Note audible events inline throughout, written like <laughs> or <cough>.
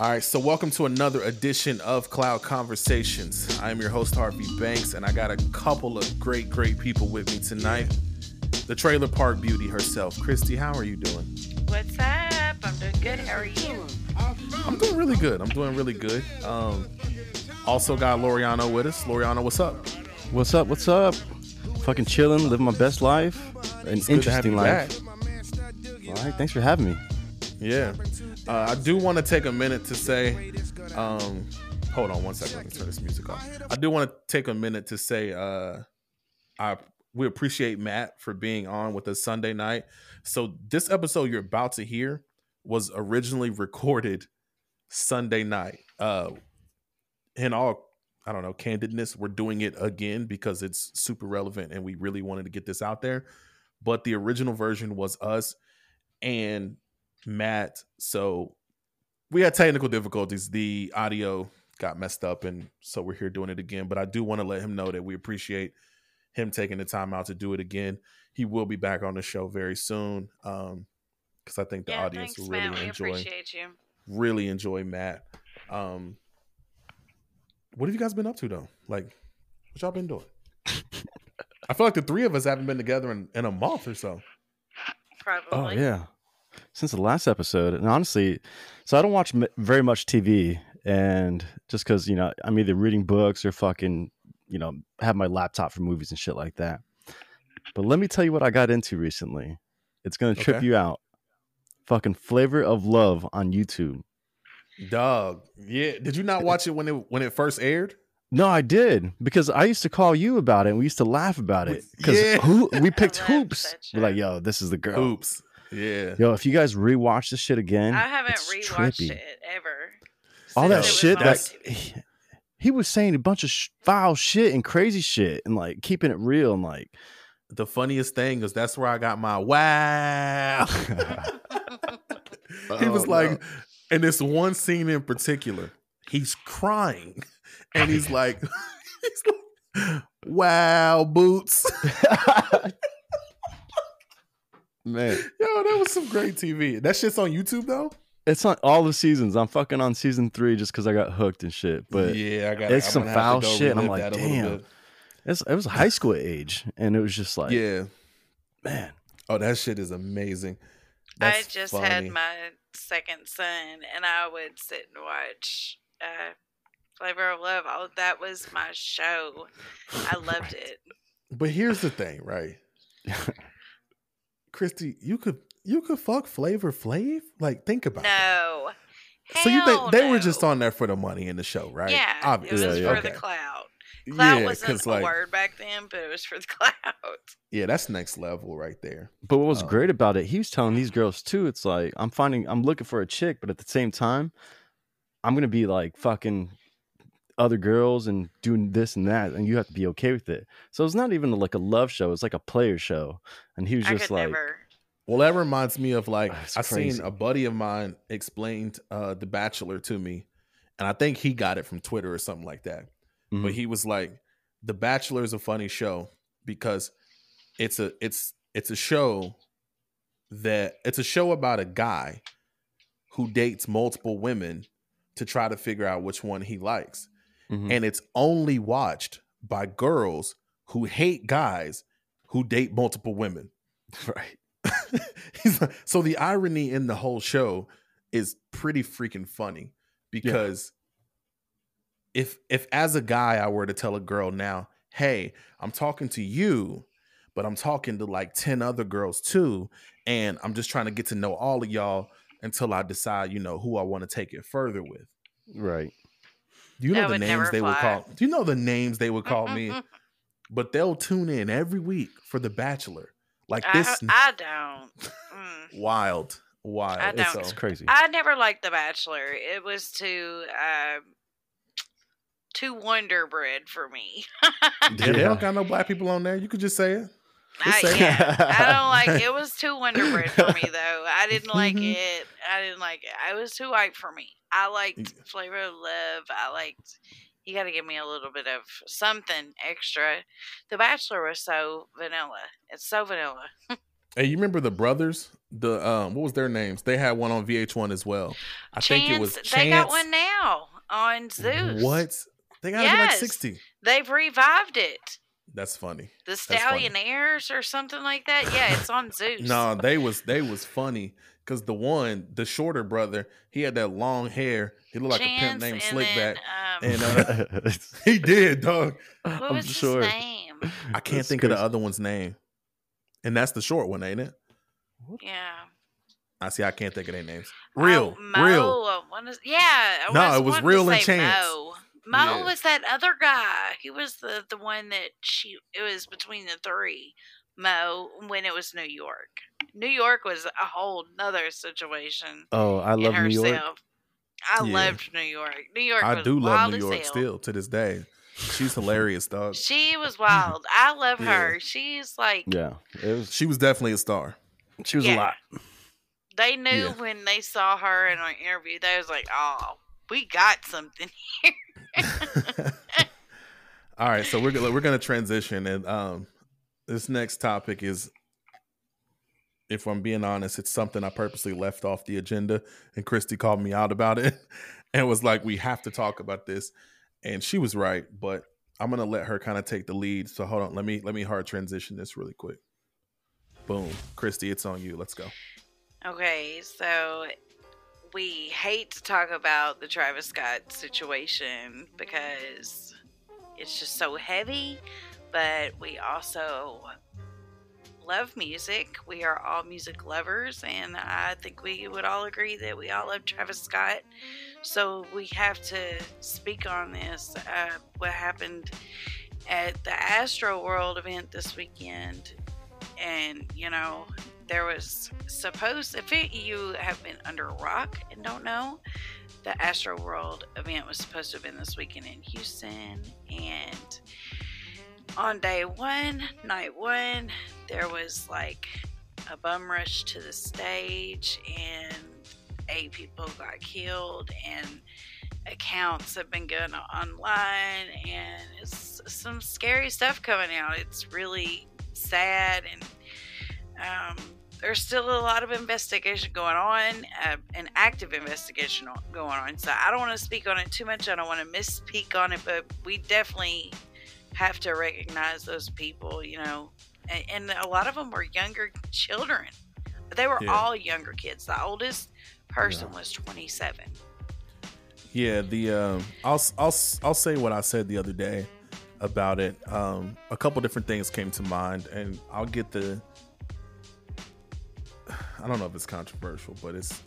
All right, so welcome to another edition of Cloud Conversations. I am your host, Harvey Banks, and I got a couple of great, great people with me tonight. The trailer park beauty herself, Christy. How are you doing? What's up? I'm doing good. How are you? I'm doing really good. I'm doing really good. Um, also got Loriano with us. Loriano, what's up? What's up? What's up? Fucking chilling, living my best life, an It's good to have interesting life. back. All right, thanks for having me. Yeah. Uh, I do want to take a minute to say, um, hold on one second. Let me turn this music off. I do want to take a minute to say, uh, I we appreciate Matt for being on with us Sunday night. So this episode you're about to hear was originally recorded Sunday night. Uh, in all, I don't know, candidness, we're doing it again because it's super relevant and we really wanted to get this out there. But the original version was us and Matt. So we had technical difficulties. The audio got messed up, and so we're here doing it again. But I do want to let him know that we appreciate him taking the time out to do it again. He will be back on the show very soon. Um, because I think the yeah, audience thanks, will really man. We enjoy appreciate you. really enjoy Matt. Um what have you guys been up to though? Like what y'all been doing? <laughs> I feel like the three of us haven't been together in, in a month or so. Probably. Oh yeah, since the last episode, and honestly, so I don't watch m- very much TV, and just because you know I'm either reading books or fucking you know have my laptop for movies and shit like that. But let me tell you what I got into recently. It's gonna trip Okay. you out. Fucking flavor of love on YouTube. Dog. Yeah. Did you not eh, eh. watch it when it when it first aired? No, I did because I used to call you about it. and We used to laugh about it because Yeah. who we picked <laughs> hoops. We're like, yo, this is the girl. Oops. Yeah. Yo, if you guys rewatch this shit again, I haven't it's rewatched trippy. it ever. All that shit that he, he was saying a bunch of sh- foul shit and crazy shit and like keeping it real and like The funniest thing is that's where I got my wow. <laughs> he was Oh, like no. in this one scene in particular, he's crying. <laughs> Oh, and he's like, <laughs> he's like, wow, boots. Man, Yo, that was some great TV. That shit's on YouTube though. it's on all the seasons. I'm fucking on season three just because I got hooked and shit. But yeah, I got it's some foul shit, and I'm like, damn. it's, it was high school age, and it was just like, Yeah. man, Oh, that shit is amazing. I just funny. had my second son, and I would sit and watch uh, Flavor of Love. Oh, that was my show. I loved it. But here's the thing, right? <laughs> Christy, you could you could fuck Flavor Flav? Like, think about it. No. So you Hell think they were just on there for the money in the show, right? Yeah, Obviously. it was Yeah, for yeah. the Okay. clout. Clout yeah, wasn't because a word back then, but it was for the <laughs> clout. yeah, that's next level right there. But what was Um, great about it, he was telling these girls too. It's like I'm finding, I'm looking for a chick, but at the same time, I'm gonna be like fucking other girls and doing this and that, and you have to be okay with it. So it's not even like a love show; it's like a player show. And he was I just like, never. Well, that reminds me of like <sighs> That's I crazy. seen a buddy of mine explained uh The Bachelor to me, and I think he got it from Twitter or something like that. Mhm. But he was like, The Bachelor is a funny show because it's a it's it's a show that it's a show about a guy who dates multiple women to try to figure out which one he likes. Mhm. And it's only watched by girls who hate guys who date multiple women. <laughs> right, <laughs> like, so the irony in the whole show is pretty freaking funny because if if as a guy I were to tell a girl now, hey, I'm talking to you, but I'm talking to like 10 other girls too, and I'm just trying to get to know all of y'all until I decide, you know, who I want to take it further with. right. Do you know That the names never they would call? Do you know the names they would call me? <laughs> But they'll tune in every week for The Bachelor. Like this I don't. Mm. <laughs> wild, wild. I It's don't. It's so- crazy. I never liked The Bachelor. It was too um, too Wonder Bread for me. <laughs> Yeah, they don't got no black people on there. You could just say it. I, Just say it. yeah, I don't like it. Was too Wonder Bread for me though. I didn't like Mhm. it. I didn't like it. I was too white for me. I liked Flavor of Love. I liked. You got to give me a little bit of something extra. The Bachelor was so vanilla. It's so vanilla. <laughs> Hey, you remember the brothers? The um, what was their names? They had one on VH1 as well. I think it was Chance- Chance. They got one now on Zeus. What? They got be like sixty. They've revived it. That's funny. The funny. Stallionaires or something like that. Yeah, it's on <laughs> Zeus. No, they was they was funny because the one, the shorter brother, he had that long hair. He looked like a pimp Chance named and then, Slickback, um, and uh, <laughs> <laughs> he did, dog. what I'm was his sure. name? I can't That's think of the other one's name, and that's the short one, ain't it? Yeah. I see. I can't think of their names. Real, Oh, Mo, real. what is- yeah. I No, was it was Real and say Chance. Mo. Mo Yeah. was that other guy. He was the the one that she. It was between the three. Mo when it was New York. New York was a whole nother situation. Oh, I love New York. herself. I Yeah. loved New York. New York. I was do love wild New York hell. still to this day. She's hilarious, dog. She was wild. I love <laughs> Yeah. her. She's like Yeah, it was. She was definitely a star. She was Yeah. a lot. they knew Yeah. when they saw her in an interview. They was like, "Oh, we got something." Here. <laughs> All right, so we're gonna we're gonna transition, and um, this next topic is, if I'm being honest, it's something I purposely left off the agenda, and Christy called me out about it, <laughs> and was like, "We have to talk about this," and she was right, but I'm gonna let her kind of take the lead. So hold on, let me let me hard transition this really quick. Boom, Christy, it's on you. Let's go. Okay, so we hate to talk about the Travis Scott situation because it's just so heavy, but we also love music. We are all music lovers, and I think we would all agree that we all love Travis Scott. So we have to speak on this. Uh, what happened at the Astro World event this weekend, and you know, there was supposed if it, you have been under a rock and don't know the astro world event was supposed to have been this weekend in houston and on day one night one there was like a bum rush to the stage and eight people got killed and accounts have been going online and it's some scary stuff coming out it's really sad and um, there's still a lot of investigation going on, uh, an active investigation going on. So I don't want to speak on it too much. I don't want to misspeak on it, but we definitely have to recognize those people, you know. And, and a lot of them were younger children. They were Yeah. all younger kids. The oldest person was 27. Yeah, the um, I'll I'll I'll say what I said the other day about it. Um, a couple different things came to mind, and I'll get the. I don't know if it's controversial, but it's.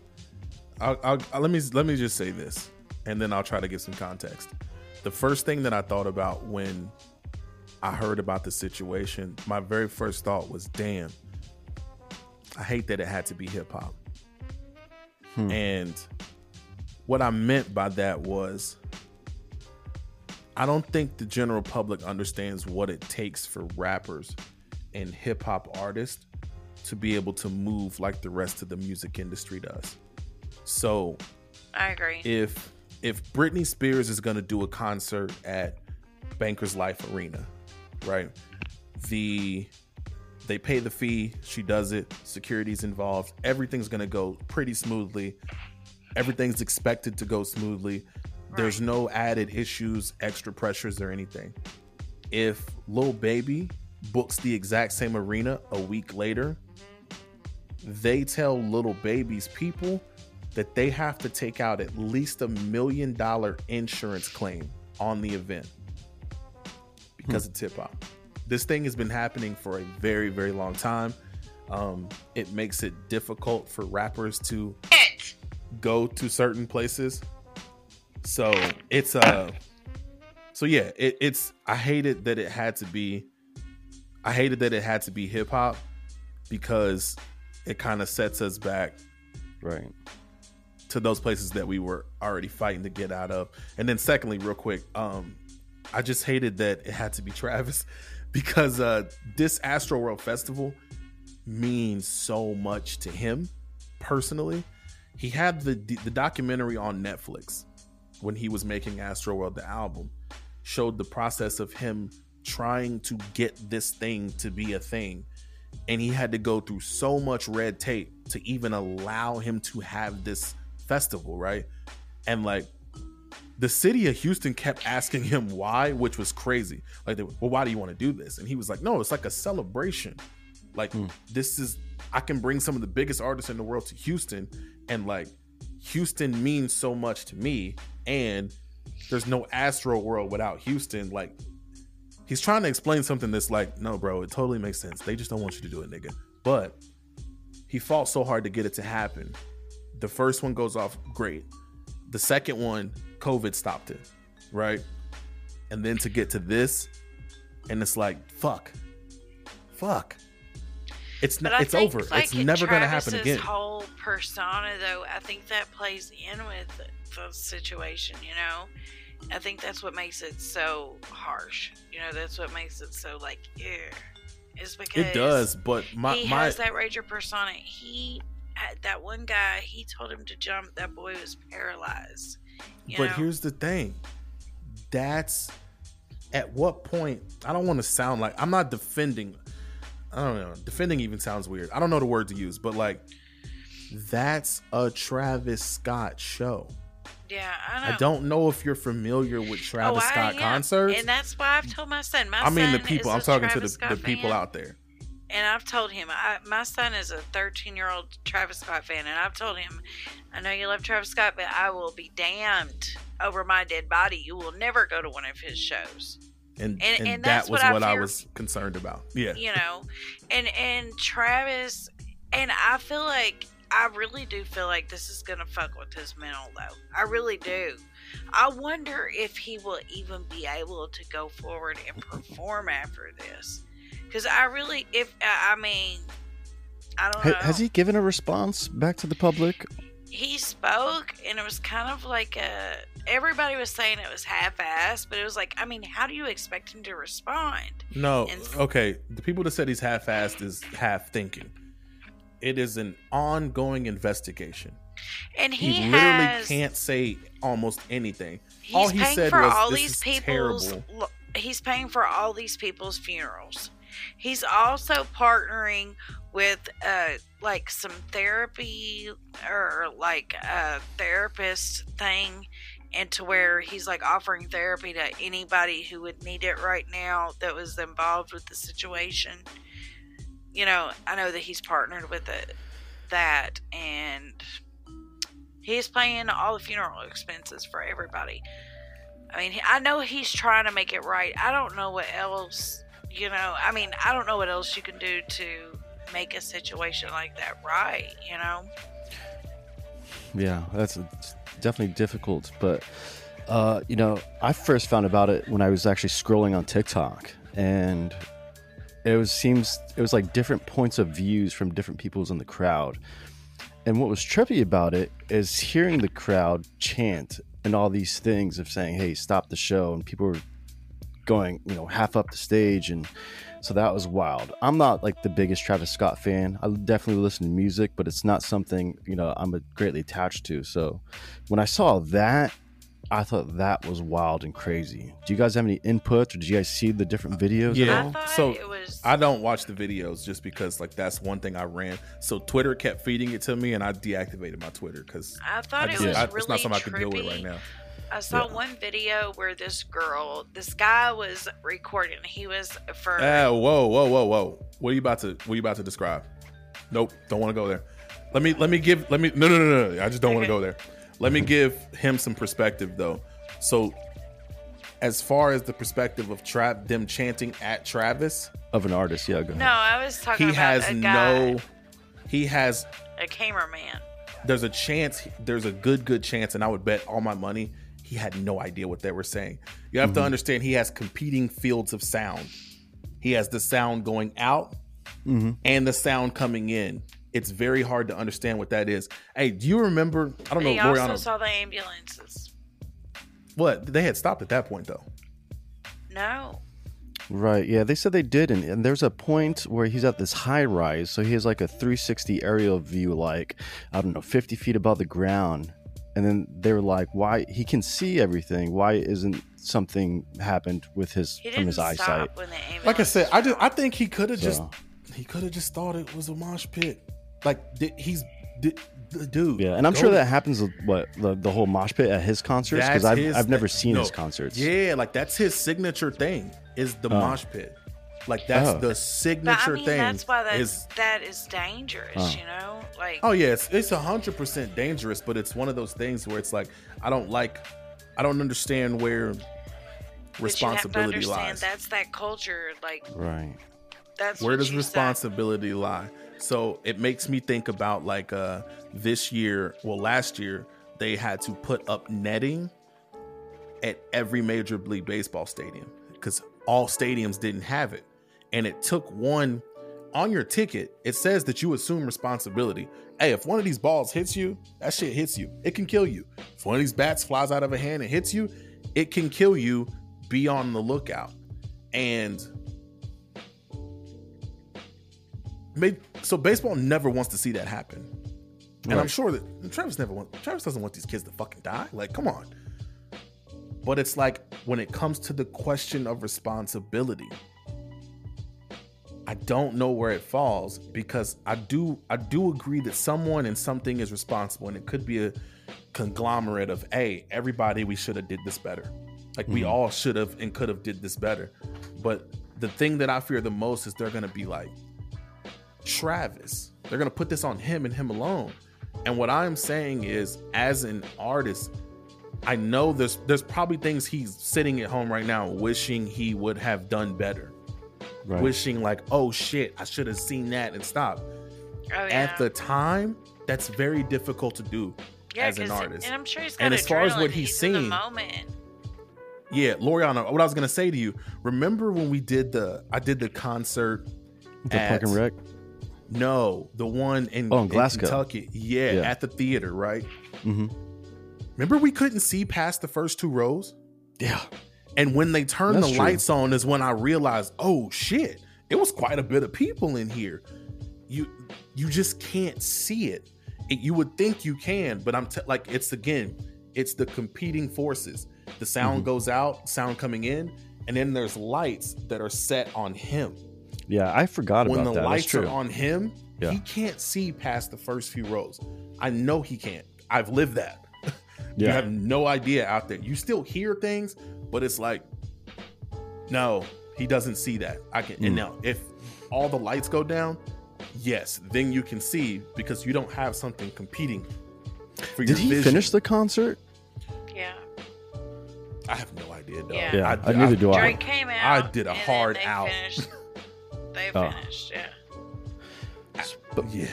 I'll, I'll, I'll- let me let me just say this, and then I'll try to give some context. The first thing that I thought about when I heard about the situation, my very first thought was, "Damn, I hate that it had to be hip hop." Hmm. And what I meant by that was I don't think the general public understands what it takes for rappers and hip hop artists to be able to move like the rest of the music industry does. So I agree. if if Britney Spears is going to do a concert at Bankers Life Arena, right? The they pay the fee, she does it, security's involved, everything's going to go pretty smoothly. Everything's expected to go smoothly. There's no added issues, extra pressures or anything. If Lil Baby books the exact same arena a week later, they tell Lil Baby's people that they have to take out at least a million dollar insurance claim on the event because it's hip hop. This thing has been happening for a very, very long time. Um, it makes it difficult for rappers to go to certain places. So it's uh so yeah, it, it's I hated that it had to be I hated that it had to be hip hop because it kind of sets us back Right. to those places that we were already fighting to get out of. And then secondly, real quick, um, I just hated that it had to be <laughs> Travis because uh this Astro World Festival means so much to him personally. He had the the documentary on Netflix when he was making Astro World the album showed the process of him trying to get this thing to be a thing and he had to go through so much red tape to even allow him to have this festival, right? And like the city of Houston kept asking him why, which was crazy. Like, they, well, why do you want to do this? And he was like, no, it's like a celebration. Like, Hmm. this is, I can bring some of the biggest artists in the world to Houston, and like, Houston means so much to me. And there's no Astro World without Houston. Like, he's trying to explain something that's like, no, bro, it totally makes sense. They just don't want you to do it, nigga. But he fought so hard to get it to happen. The first one goes off great. The second one, COVID stopped it, right? And then to get to this, and it's like, fuck, fuck. It's not. It's over. like, it's never gonna happen again. whole persona, though, I think that plays in with the situation. You know, I think that's what makes it so harsh. You know, that's what makes it so like, yeah, is because It does, but my he my has that rager persona. He had that one guy. He told him to jump. That boy was paralyzed. You but know? here's the thing. That's at what point I don't want to sound like I'm not defending I don't know. Defending even sounds weird. I don't know the word to use, but like that's a Travis Scott show. yeah, I. I don't know if you're familiar with oh, Travis Oh, I Scott concerts. and that's why I've told my son. My I mean the people. I'm talking to the, the people out there. And I've told him, I, my son is a 13 year old Travis Scott fan, and I've told him, I know you love Travis Scott, but I will be damned over my dead body. You will never go to one of his shows. And And- and, and that was what I what I fear- was concerned about. Yeah. You know, and and Travis, and I feel like I really do feel like this is gonna fuck with his mental though. I really do. I wonder if he will even be able to go forward and perform after this. Because I really, if I mean, I don't know. has he given a response back to the public? he spoke and it was kind of like a everybody was saying it was half-assed but it was like i mean how do you expect him to respond No, And- okay. The people that said he's half-assed is half thinking. It is an ongoing investigation. and he, He, literally has can't say almost anything. he's all he paying said for was, all "This these is people's terrible." lo- he's paying for all these people's funerals he's also partnering with uh like some therapy or like a therapist thing and to where he's like offering therapy to anybody who would need it right now that was involved with the situation. You know i know that he's partnered with it that and he's paying all the funeral expenses for everybody. I mean i know he's trying to make it right. I don't know what else you know i mean i don't know what else you can do to make a situation like that right you know Yeah, that's definitely difficult. But uh, you know, I first found about it when I was actually scrolling on TikTok, and it was seems it was like different points of views from different peoples in the crowd. And what was trippy about it is hearing the crowd chant and all these things of saying, "Hey, stop the show!" and people were going, you know, half up the stage and so that was wild. I'm not like the biggest Travis Scott fan. I definitely listen to music, but it's not something, you know, I'm greatly attached to. So when I saw that, I thought that was wild and crazy. Do you guys have any input or did you guys see the different videos Yeah. at all? thought so it was I don't watch the videos just because like that's one thing I ran. So Twitter kept feeding it to me, and I deactivated my Twitter because I thought it just- was I- really it's not something I can deal with right now. I saw Yeah. one video where this girl, this guy was recording. He was for Ah, whoa, whoa, whoa, whoa! What are you about to? What are you about to describe? Nope, don't want to go there. Let me, let me give, let me. No, no, no, no. I just don't want to Okay. go there. Let me give him some perspective though. So, as far as the perspective of trap, them chanting at Travis, Of an artist, yeah, go ahead. no, I was talking he about has a guy, no. He has. a cameraman. There's a chance. There's a good, good chance, and I would bet all my money he had no idea what they were saying. You have to understand he has competing fields of sound. He has the sound going out hmm and the sound coming in. It's very hard to understand what that is. Hey, do you remember? I don't He know, also Loriano. saw the ambulances. what they had stopped at that point though. No, Right. Yeah, they said they did, and, and there's a point where he's at this high rise, so he has like a 360 aerial view, like I don't know, 50 feet above the ground, and then they were like, "Why he can see everything? Why isn't something happened with his he from didn't his stop eyesight?" when the. Like I said, I just I think he could have just he could have just thought it was a mosh pit. Like he's the dude. Yeah, and I'm go sure that happens with what the, the whole mosh pit at his concerts because I've his I've never seen No. his concerts. Yeah, like that's his signature thing is the Oh. mosh pit. Like that's Oh. the But I signature mean, thing. that's why that is that is dangerous, Oh. you know? Like, oh yeah, it's it's a hundred percent dangerous, but it's one of those things where it's like I don't like, I don't understand where but you have to responsibility understand lies. That's that culture. Like, Right. that's Where does you said. responsibility lie? So it makes me think about like uh this year, well last year they had to put up netting at every major league baseball stadium because all stadiums didn't have it. And it took one on your ticket, it says that you assume responsibility. Hey, if one of these balls hits you, that shit hits you. It can kill you. If one of these bats flies out of a hand and hits you, it can kill you. Be on the lookout. And maybe so baseball never wants to see that happen. And I'm sure that Travis never want Travis doesn't want these kids to fucking die. Like, come on. But it's like when it comes to the question of responsibility, I don't know where it falls because I do I do agree that someone and something is responsible and it could be a conglomerate of hey, everybody we should have did this better. Like we Mhm. all should have and could have did this better. But the thing that I fear the most is they're gonna be like Travis. They're gonna put this on him and him alone. And what I'm saying is, as an artist, I know there's there's probably things he's sitting at home right now wishing he would have done better. Right. Wishing like, oh shit, I should have seen that and stopped. Oh, yeah. At the time, that's very difficult to do yeah, as an artist. And I'm sure he's got And as far as what adrenaline. he's in the seen- moment. Yeah, Loriano, what I was gonna say to you, remember when we did the I did the concert the at- fucking wreck. No, the one in, Oh, in in Glasgow. Kentucky. Yeah, Yeah. at the theater, right? Mm-hmm. Remember we couldn't see past the first two rows? Yeah. And when they turned That's the true. lights on is when I realized, oh shit, it was quite a bit of people in here. You you just can't see it. It- you would think you can, but I'm t- like it's again, it's the competing forces. The sound Mhm. goes out, sound coming in, and then there's lights that are set on him. Yeah, I forgot when about the that. That's lights true. are on him, Yeah. he can't see past the first few rows. I know he can't. I've lived that. <laughs> You have no idea out there. You still hear things, but it's like, no, he doesn't see that. I can. Mm. And now, if all the lights go down, yes, then you can see because you don't have something competing. For Did your he vision. finish the concert? Yeah. I have no idea, though. Yeah. Yeah, I, I, neither do I. Drake came out. I did a and then hard they out. Finished, <laughs> they Oh. finished, yeah. But yeah.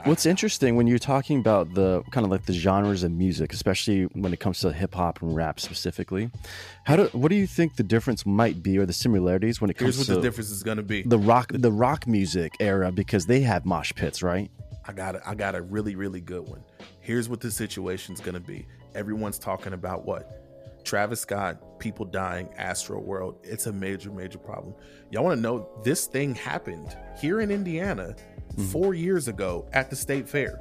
<laughs> What's interesting when you're talking about the kind of like the genres of music, especially when it comes to hip hop and rap specifically, how do what do you think the difference might be or the similarities when it comes Here's what to the difference is going to be. the rock the rock music era because they have mosh pits, right? I got a, I got a really really good one. Here's what the situation's gonna be. Everyone's talking about what Travis Scott, people dying, Astro World. It's a major major problem. Y'all want to know this thing happened here in Indiana four years ago at the state fair.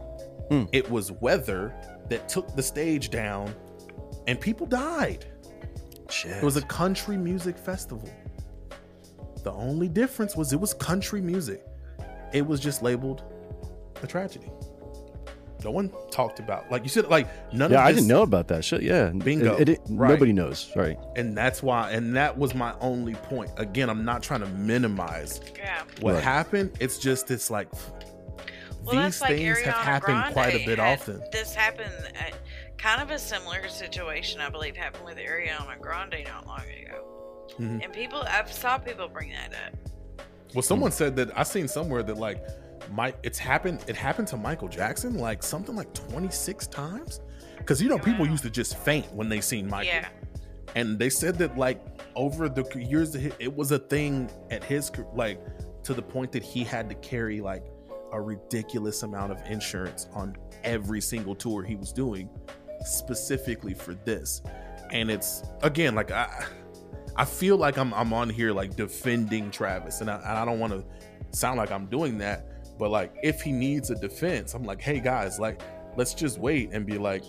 Hmm. It was weather that took the stage down, and people died. Shit. It was a country music festival. The only difference was it was country music. It was just labeled a tragedy. No one talked about like you said like none yeah, of Yeah, I didn't know about that shit. Yeah, Bingo. It, it, Right. Nobody knows, right? and that's why and that was my only point. Again, I'm not trying to minimize Yeah. what Right. happened. It's just it's like Well, these that's like things Ariana have happened Grande quite a bit often. This happened at kind of a similar situation, I believe, happened with Ariana Grande not long ago. Mhm. And people, I've saw people bring that up. Well, someone said that I seen somewhere that like Mike, it's happened. It happened to Michael Jackson like something like 26 times. Because you know people used to just faint when they seen Michael, Yeah. and they said that like over the years it was a thing at his like to the point that he had to carry like a ridiculous amount of insurance on every single tour he was doing, specifically for this. And it's again like I. I feel like I'm I'm on here like defending Travis, and I, and I don't want to sound like I'm doing that, but like if he needs a defense, I'm like, hey guys, like let's just wait and be like,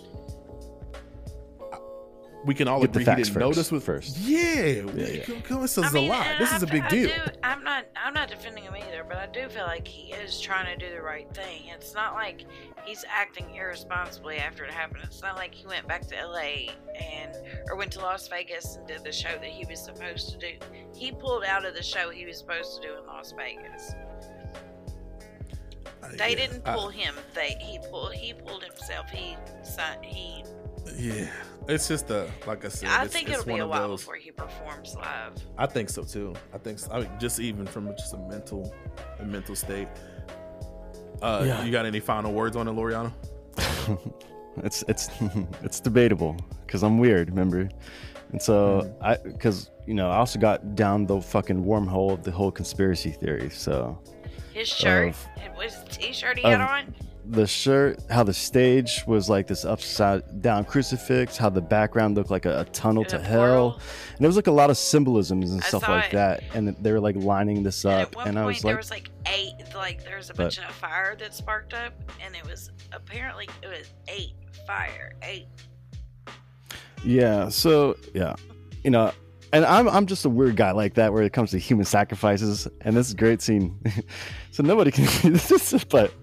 we can all Get agree he facts didn't know first- this was first. Yeah, Yeah, yeah. Come- come- this is I mean, a lot. This I is a big I deal. do- I'm not. I'm not defending him either, but I do feel like he is trying to do the right thing. It's not like he's acting irresponsibly after it happened. It's not like he went back to LA and or went to Las Vegas and did the show that he was supposed to do. He pulled out of the show he was supposed to do in Las Vegas. They yeah, didn't I- pull him. They he pulled he pulled himself. He si- he. yeah, it's just a like I said. I it's, think it's it'll be one a of while those- before he performs live. I think so too. I think so. I mean, just even from just a mental, a mental state. Uh, Yeah. You got any final words on it, Loriano? <laughs> it's it's <laughs> it's debatable because I'm weird, remember? And so I because you know I also got down the fucking wormhole of the whole conspiracy theory. So His shirt, Of- was the t-shirt he had on. the shirt, how the stage was like this upside down crucifix, how the background looked like a, a tunnel in to a hell, portal. and there was like a lot of symbolisms and I stuff like it. that, and they were like lining this And up, and point, I was like, there was like eight, like there was a But- bunch of fire that sparked up, and it was apparently it was eight fire, eight. Yeah. So yeah, you know, and I'm I'm just a weird guy like that where it comes to human sacrifices, and this is a great scene. <laughs> so nobody can. <laughs> This, but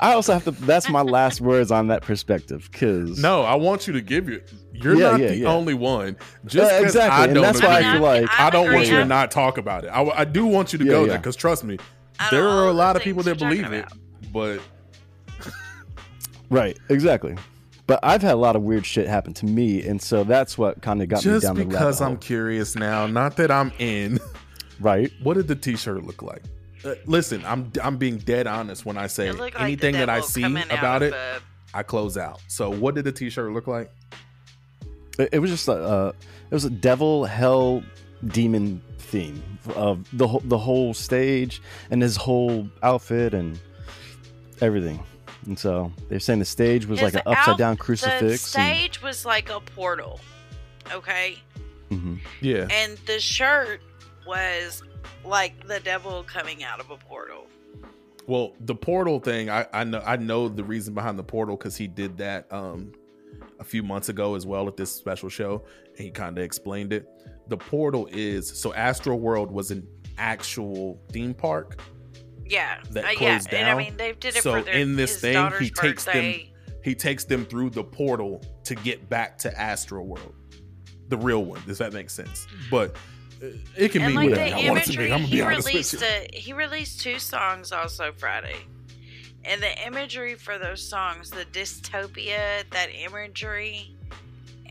I also have to. That's my last words on that perspective, because No, I want you to give your. You're Yeah, not yeah, the yeah. only one. Uh, just Yeah, 'cause exactly, I and don't that's agree, why I feel like I I'm don't want you to not talk about it. I, I do want you to Yeah, go yeah. there because trust me, there are a lot of people that believe it, but right, exactly. But I've had a lot of weird shit happen to me, and so that's what kind of got me down the road. because I'm hole. curious now, not that I'm in. right. <laughs> What did the T-shirt look like? Uh, listen, I'm I'm being dead honest when I say It like anything that I see about of it, I close out. So, what did the T-shirt look like? It, it was just a uh, it was a devil hell demon theme of the whole the whole stage and his whole outfit and everything. And so they're saying the stage was his like an upside down crucifix. The crucifix. and- stage was like a portal, okay, Mhm. Yeah, and the shirt was like the devil coming out of a portal. Well, the portal thing, I, I know I know the reason behind the portal because he did that um a few months ago as well at this special show, and he kind of explained it. The portal is so Astro World was an actual theme park. Yeah, That uh, yeah, closed and I down. mean they did it So for their, in this his thing, he takes them- He takes them through the portal to get back to Astro World, the real one. Does that make sense? But uh, it can and be like whatever I want it to be. I'm gonna be honest with you. a, he released two songs also Friday, and the imagery for those songs, the dystopia, that imagery,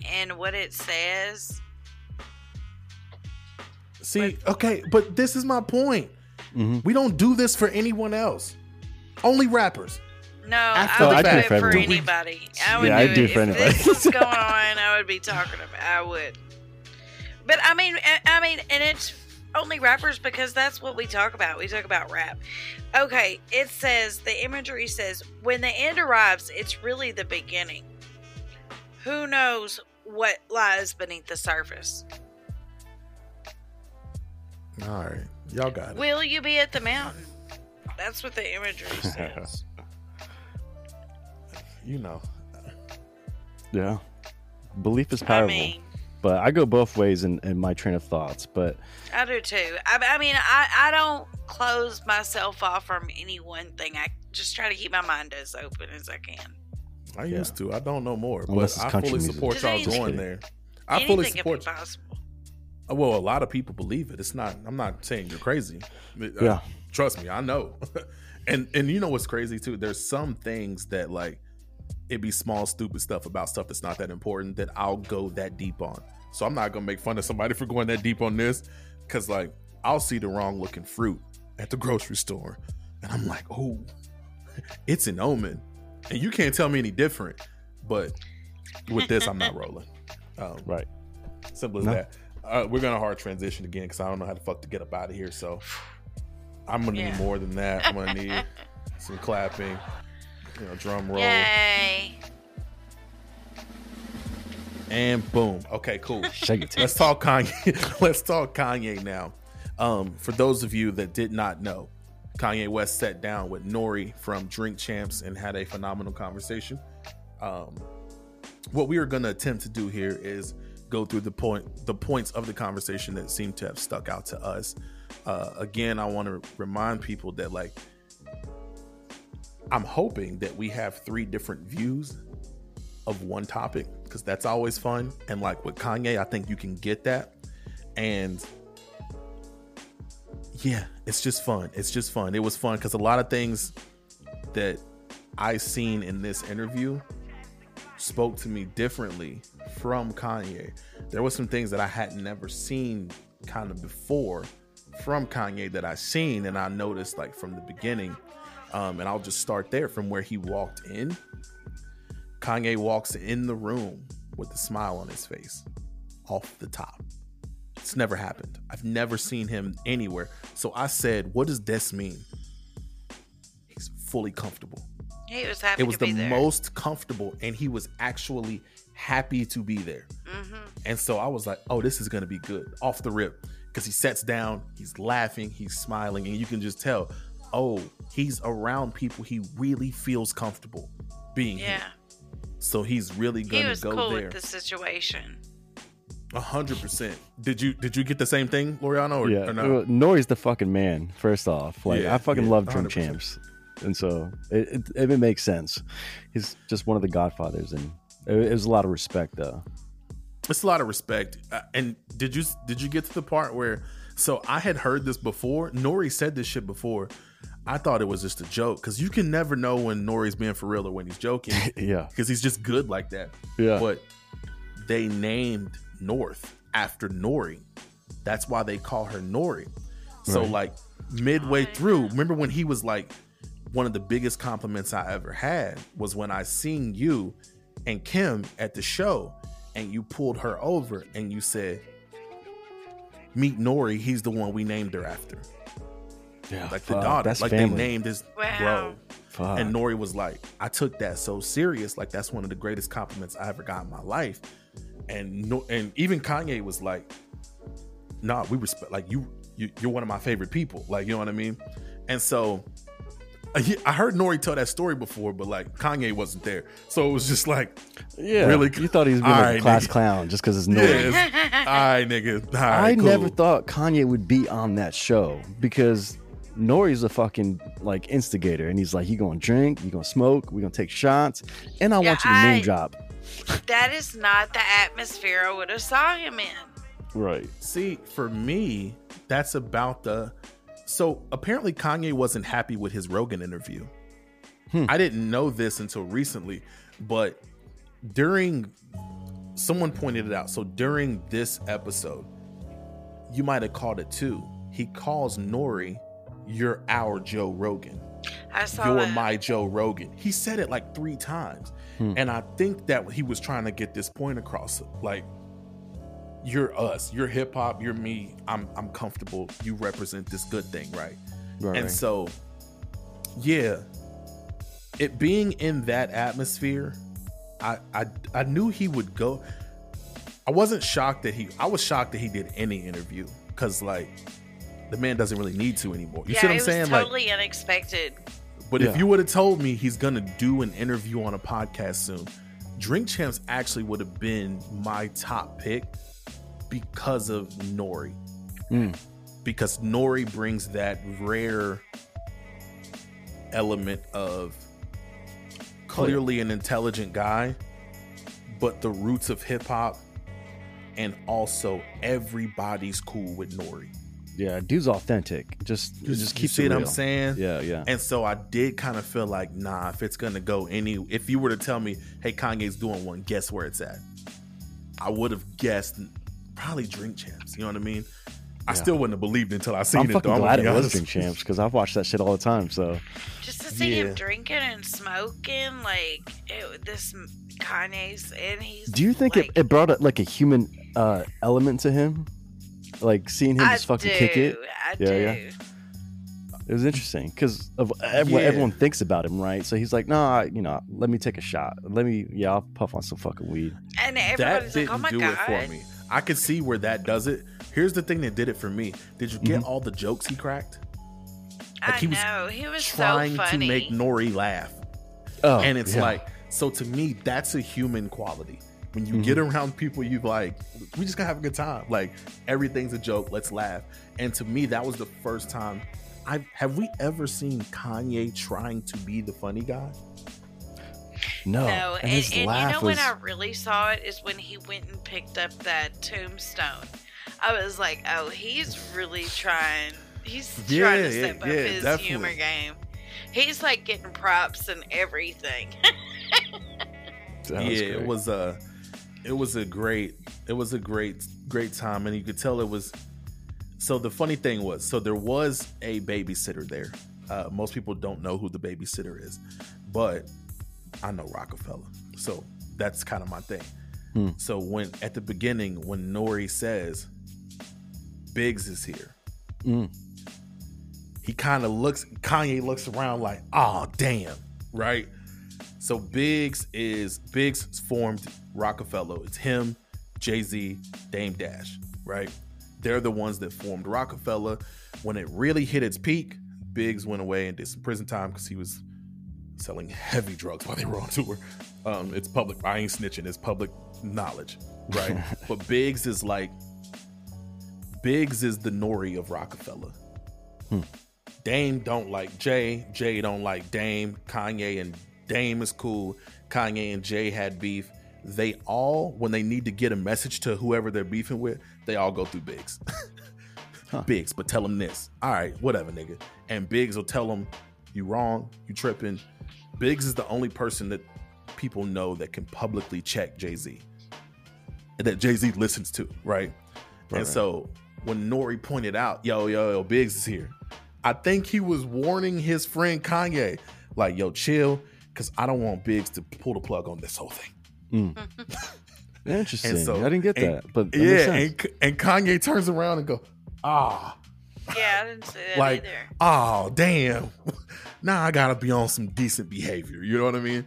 and what it says. See, okay, but this is my point. Mhm. We don't do this for anyone else. Only rappers. No, After I would do it for, For everyone. anybody. I would Yeah, do I'd do it. it for if anybody. this was <laughs> going on, I would be talking about. I would. But I mean, I- I mean, and it's only rappers because that's what we talk about. We talk about rap. Okay, it says the imagery says when the end arrives, it's really the beginning. Who knows what lies beneath the surface? All right, y'all got it. Will you be at the mountain? That's what the imagery <laughs> says. You know, Yeah. Belief is I powerful. mean, but I go both ways in, in my train of thoughts. But I do too. I, I mean, I, I don't close myself off from any one thing. I just try to keep my mind as open as I can. I Yeah. used to. I don't know more, Unless but I fully music. support y'all going <laughs> there. I fully Anything could be support. Possible. Well, a lot of people believe it. It's not. I'm not saying you're crazy. Uh, Yeah. trust me, I know. <laughs> and and you know what's crazy too? There's some things that like it be small, stupid stuff about stuff that's not that important that I'll go that deep on. So I'm not gonna make fun of somebody <laughs> for going that deep on this, because like I'll see the wrong looking fruit at the grocery store, and I'm like, oh, it's an omen, and you can't tell me any different. But with this, I'm not <laughs> rolling. Um, right. Simple as No. that. Uh, we're gonna hard transition again because I don't know how the fuck to get up out of here. So I'm gonna Yeah. need more than that. I'm gonna need <laughs> some clapping, you know, drum roll, Yay! and boom. Okay, cool. <laughs> Shake it. Let's talk Kanye. <laughs> Let's talk Kanye now. Um, for those of you that did not know, Kanye West sat down with Nori from Drink Champs and had a phenomenal conversation. Um, what we are going to attempt to do here is go through the point, the points of the conversation that seem to have stuck out to us. uh, again, I want to remind people that like I'm hoping that we have three different views of one topic because that's always fun. And like with Kanye, I think you can get that. And yeah, it's just fun. It's just fun. It was fun because a lot of things that I seen in this interview spoke to me differently from Kanye. There was some things that I had never seen kind of before from Kanye that I seen and I noticed like from the beginning. Um, and I'll just start there from where he walked in. Kanye walks in the room with a smile on his face off the top. It's never happened. I've never seen him anywhere. So I said, what does this mean? He's fully comfortable. He was happy It was the there. most comfortable, and he was actually happy to be there. hmm And so I was like, oh, this is going to be good off the rip. Because he sets down, he's laughing, he's smiling, and you can just tell, oh, he's around people he really feels comfortable being Yeah. here. So he's really going was to go cool there. with the situation. A hundred percent. Did you did you get the same thing, Loriano? Or, yeah, or no? Nori's the fucking man. First off, like Yeah, I fucking yeah, love Drink 100%. Champs, and so it, it it makes sense. He's just one of the Godfathers, and it, was a lot of respect though. It's a lot of respect. Uh, and did you did you get to the part where? So I had heard this before. Nori said this shit before. I thought it was just a joke because you can never know when Nori's being for real or when he's joking <laughs> yeah, because he's just good like that. yeah, But they named North after Nori. That's why they call her Nori. So Right. like midway through, remember when he was like one of the biggest compliments I ever had was when I seen you and Kim at the show and you pulled her over and you said, Meet Nori, he's the one we named her after. yeah. Like the fuck, daughter. That's like family. they named his Wow. bro. Fuck. And Nori was like, I took that so serious. Like that's one of the greatest compliments I ever got in my life. And no, and even Kanye was like, Nah, we respect. Like you, you, you're one of my favorite people. Like you know what I mean. And so, he- Uh, I heard Nori tell that story before, but like Kanye wasn't there, so it was just like, yeah, really- You thought he was being like Alright, a class nigga. clown just because it's yeah, Nori. it's- all right, nigga. All I right, never thought Kanye would be on that show because Nori's a fucking like instigator, and he's like, "You gonna drink? You gonna smoke? We gonna take shots?" And I Yeah, want you to name I- drop. that is not the atmosphere I would have saw him in. Right. See, for me, that's about the. So apparently, Kanye wasn't happy with his Rogan interview. Hmm. I didn't know this until recently, but during someone pointed it out. So during this episode, you might have called it too. He calls Nori, "You're our Joe Rogan." I saw You're that. my Joe Rogan. He said it like three times. Hmm. And I think that he was trying to get this point across. Like, you're us, you're hip hop, you're me. I'm I'm comfortable. You represent this good thing, right? Right. And so, yeah, it being in that atmosphere, I I I knew he would go. I wasn't shocked that he. I was shocked that he did any interview because like the man doesn't really need to anymore. You yeah, see what I'm it was saying? like totally unexpected. but Yeah. if you would have told me he's gonna do an interview on a podcast soon, Drink Champs actually would have been my top pick because of Nori. Mm. Because Nori brings that rare element of clearly an intelligent guy, but the roots of hip hop, and also everybody's cool with Nori. yeah, dude's authentic. Just just, you keeps see what real. I'm saying? Yeah, yeah. And so I did kind of feel like, nah, if it's gonna go any, if you were to tell me, hey, Kanye's doing one, guess where it's at? I would have guessed probably Drink Champs. You know what I mean? I Yeah. still wouldn't have believed until I seen I'm it. fucking though, I'm glad it was. Drink Champs because I've watched that shit all the time. So Just to see Yeah. him drinking and smoking, like it, this Kanye's, and he's. Do you think like, it, it brought a, like a human uh, element to him? Like seeing him I just fucking do, kick it. I Yeah, do. yeah. It was interesting because of ev- what Yeah. everyone thinks about him, right? So he's like, "Nah, you know, let me take a shot. Let me, yeah, I'll puff on some fucking weed." And That everybody's didn't like, "Oh my do god!" It for me. I could see where that does it. Here's the thing that did it for me. Did you get Mhm. all the jokes he cracked? I he was know he was Trying so to make Nori laugh. Oh, and it's yeah. like so to me that's a human quality When you get around people, you like, we just gotta have a good time. Like everything's a joke. Let's laugh. And to me, that was the first time. I have we ever seen Kanye trying to be the funny guy? No, No, and and, his and you know was. when I really saw it is when he went and picked up that tombstone. I was like, oh, he's really trying. He's trying to step yeah, up yeah, his definitely. humor game. He's like getting props and everything. <laughs> yeah, was it was a, it was a great, it was a great, great time, and you could tell it was. So the funny thing was, so there was a babysitter there. Uh, most people don't know who the babysitter is, but I know Rockefeller, so that's kind of my thing. Hmm. So when at the beginning, when Nori says, "Biggs is here," Mm. he kind of looks Kanye looks around like, oh damn, right? So Biggs is Biggs formed Rockefeller. It's him, Jay-Z, Dame Dash, right? They're the ones that formed Rockefeller. When it really hit its peak, Biggs went away and did some prison time because he was selling heavy drugs while they were on tour. Um, it's public. I ain't snitching. It's public knowledge, right? <laughs> but Biggs is like Biggs is the Nori of Rockefeller. Dame don't like Jay. Jay don't like Dame. Kanye and Dame is cool. Kanye and Jay had beef. They all, when they need to get a message to whoever they're beefing with, they all go through Biggs. <laughs> Biggs, but tell him this. All right, whatever, nigga. And Biggs will tell him, you wrong, you tripping. Biggs is the only person that people know that can publicly check Jay Z. That Jay Z listens to, right? Right, and right. so when Nori pointed out, yo, yo, yo, Biggs is here, I think he was warning his friend Kanye, like, yo, chill, because I don't want Biggs to pull the plug on this whole thing. <laughs> Interesting. And so- I didn't get and- that, but that yeah, and, and Kanye turns around and go, ah, yeah, I didn't see that like, either. oh, damn. <laughs> now I gotta be on some decent behavior. You know what I mean?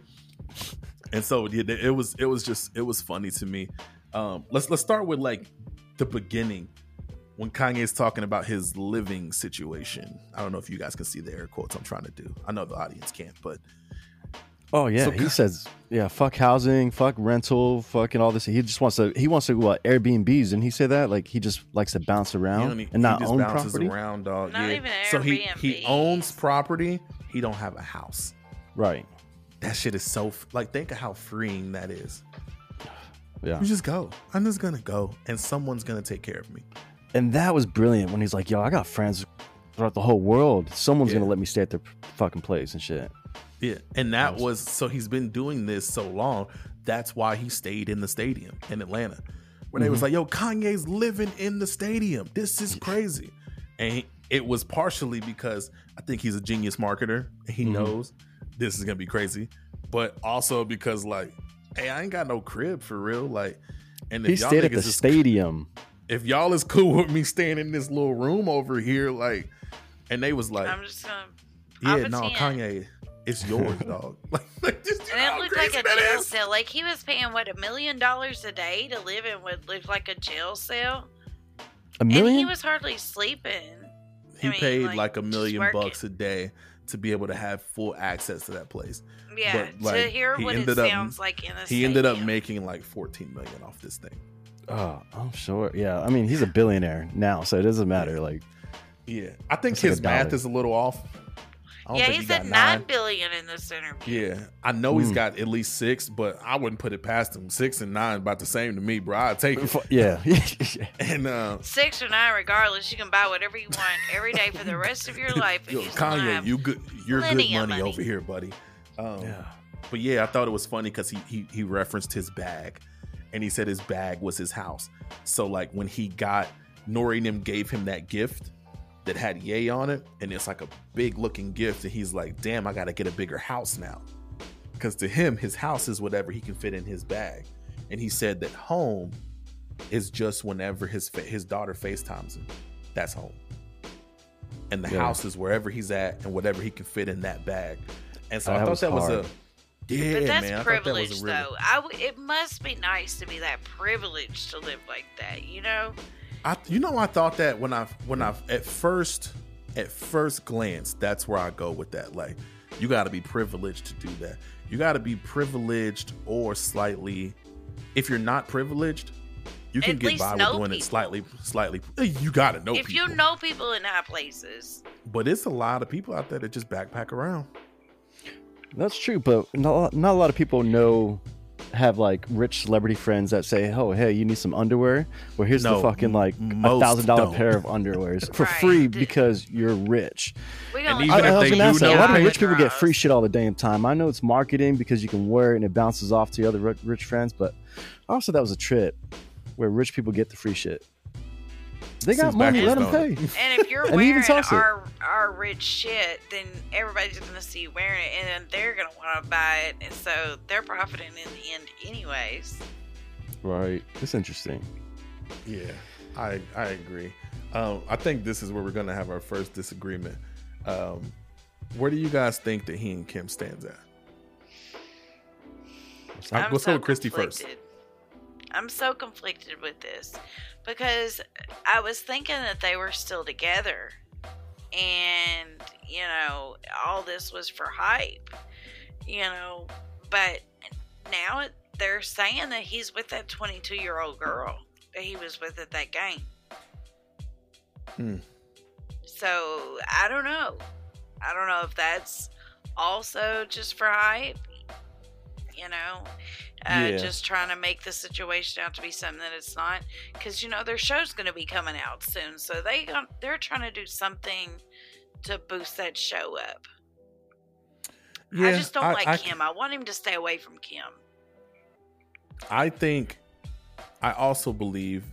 And so yeah, it was it was just it was funny to me. Um, let's let's start with like the beginning when Kanye's talking about his living situation. I don't know if you guys can see the air quotes I'm trying to do. I know the audience can't, but Oh yeah, So he Ka- says, yeah, fuck housing, fuck rental, fucking all this. He just wants to. He wants to what Airbnbs, and he say that like he just likes to bounce he, around only, and not he just own bounces property. around, dog. Not yeah. even so he he owns property. He don't have a house. Right. That shit is so like think of how freeing that is. Yeah. You just go. I'm just gonna go, and someone's gonna take care of me. And that was brilliant when he's like, "Yo, I got friends throughout the whole world. Someone's Yeah. gonna let me stay at their fucking place and shit." Yeah, and that was so he's been doing this so long. That's why he stayed in the stadium in Atlanta, when they was like, "Yo, Kanye's living in the stadium. This is crazy," and he, it was partially because I think he's a genius marketer and he Mhm. knows this is gonna be crazy, but also because like, hey, I ain't got no crib for real. Like, and if He y'all stayed at the is- stadium. if y'all is cool with me staying in this little room over here, like, and they was like, I'm just gonna. yeah, no, seen it. Kanye, it's yours, dog. <laughs> Like, like just, you And how it looked like a jail is? cell. Like he was paying what a million dollars a day to live in what looked like a jail cell, A and million. he was hardly sleeping. He I mean, paid like, like, a million bucks a day to be able to have full access to that place. Yeah, But, like, to hear he what it ended up- sounds like in a He ended up making like 14 million off this thing. oh, I'm sure. Yeah. I mean, he's a <sighs> billionaire now, so it doesn't matter. Like, Yeah, I think That's like his a math dollar. is a little off. I don't Yeah, he he said got nine billion in this interview. Yeah, I know he's got at least six, but I wouldn't put it past him. Six and nine about the same to me, bro. I'd take it. fu- yeah. <laughs> <laughs> And uh, Six or nine, regardless, you can buy whatever you want every day for the rest of your <laughs> life. Yo, you still Kanye, you good? You're good money, money. over here, buddy. Um, yeah. But yeah, I thought it was funny because he, he he referenced his bag, and he said his bag was his house. So like when he got Nori and them gave him that gift that had Yay on it, and it's like a big looking gift, and he's like, "Damn, I got to get a bigger house now," because to him, his house is whatever he can fit in his bag, and he said that home is just whenever his fa- his daughter FaceTimes him, that's home, and the Yeah. house is wherever he's at and whatever he can fit in that bag. And so oh, That I thought was that was hard. a yeah, But that's man. I that privilege, really, though. I w- it must be nice to be that privileged to live like that, you know? I, you know, I thought that when I when I at first at first glance, that's where I go with that. Like, you got to be privileged to do that. You got to be privileged or slightly if you're not privileged, you can At get by with know doing it slightly, slightly. eh, You gotta know if people. you know people in high places, but it's a lot of people out there that just backpack around. That's true, but not, not a lot of people know have like rich celebrity friends that say, "Oh, hey, you need some underwear? Well, here's No, the fucking like a thousand dollar pair of underwears <laughs> for Right. free because you're rich." we don't. even I, if I was they gonna do ask that. know Why do how rich people get free shit all the damn time? I know it's marketing because you can wear it and it bounces off to your other rich friends, but also that was a trip where rich people get the free shit. They got money, let them backwards, pay. And if you're <laughs> And wearing our our rich shit, then everybody's gonna see you wearing it, and then they're gonna want to buy it, and so they're profiting in the end, anyways. Right. It's interesting. Yeah, I I agree. Um, I think this is where we're gonna have our first disagreement. Um, where do you guys think that he and Kim stands at? I'm let's go with Christy first. I'm so conflicted with this because I was thinking that they were still together, and you know, all this was for hype, you know, but now it, they're saying that he's with that 22 year old girl that he was with at that game. Hmm. So I don't know. I don't know if that's also just for hype, you know, uh, Yeah. just trying to make the situation out to be something that it's not. Because you know their show's going to be coming out soon, so they they're trying to do something to boost that show up. I just don't like I, Kim. I want him to stay away from Kim. I think I also believe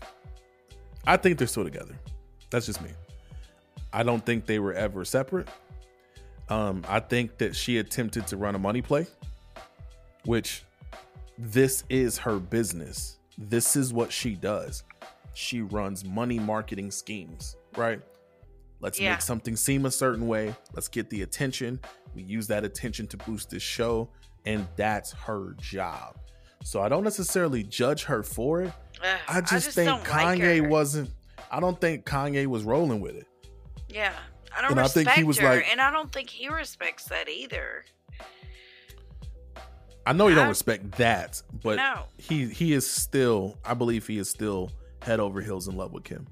I think they're still together. That's just me. I don't think they were ever separate. Um, I think that she attempted to run a money play, which this is her business. This is what she does. She runs money marketing schemes, right? Let's Yeah. make something seem a certain way. Let's get the attention. We use that attention to boost this show, and that's her job. So I don't necessarily judge her for it. Ugh, I just, think don't like Kanye her. wasn't. I don't think Kanye was rolling with it. Yeah, I don't And I respect think he was her, like- and I don't think he respects that either. I know you don't I- respect that, but no. he he is still. I believe he is still head over heels in love with Kim.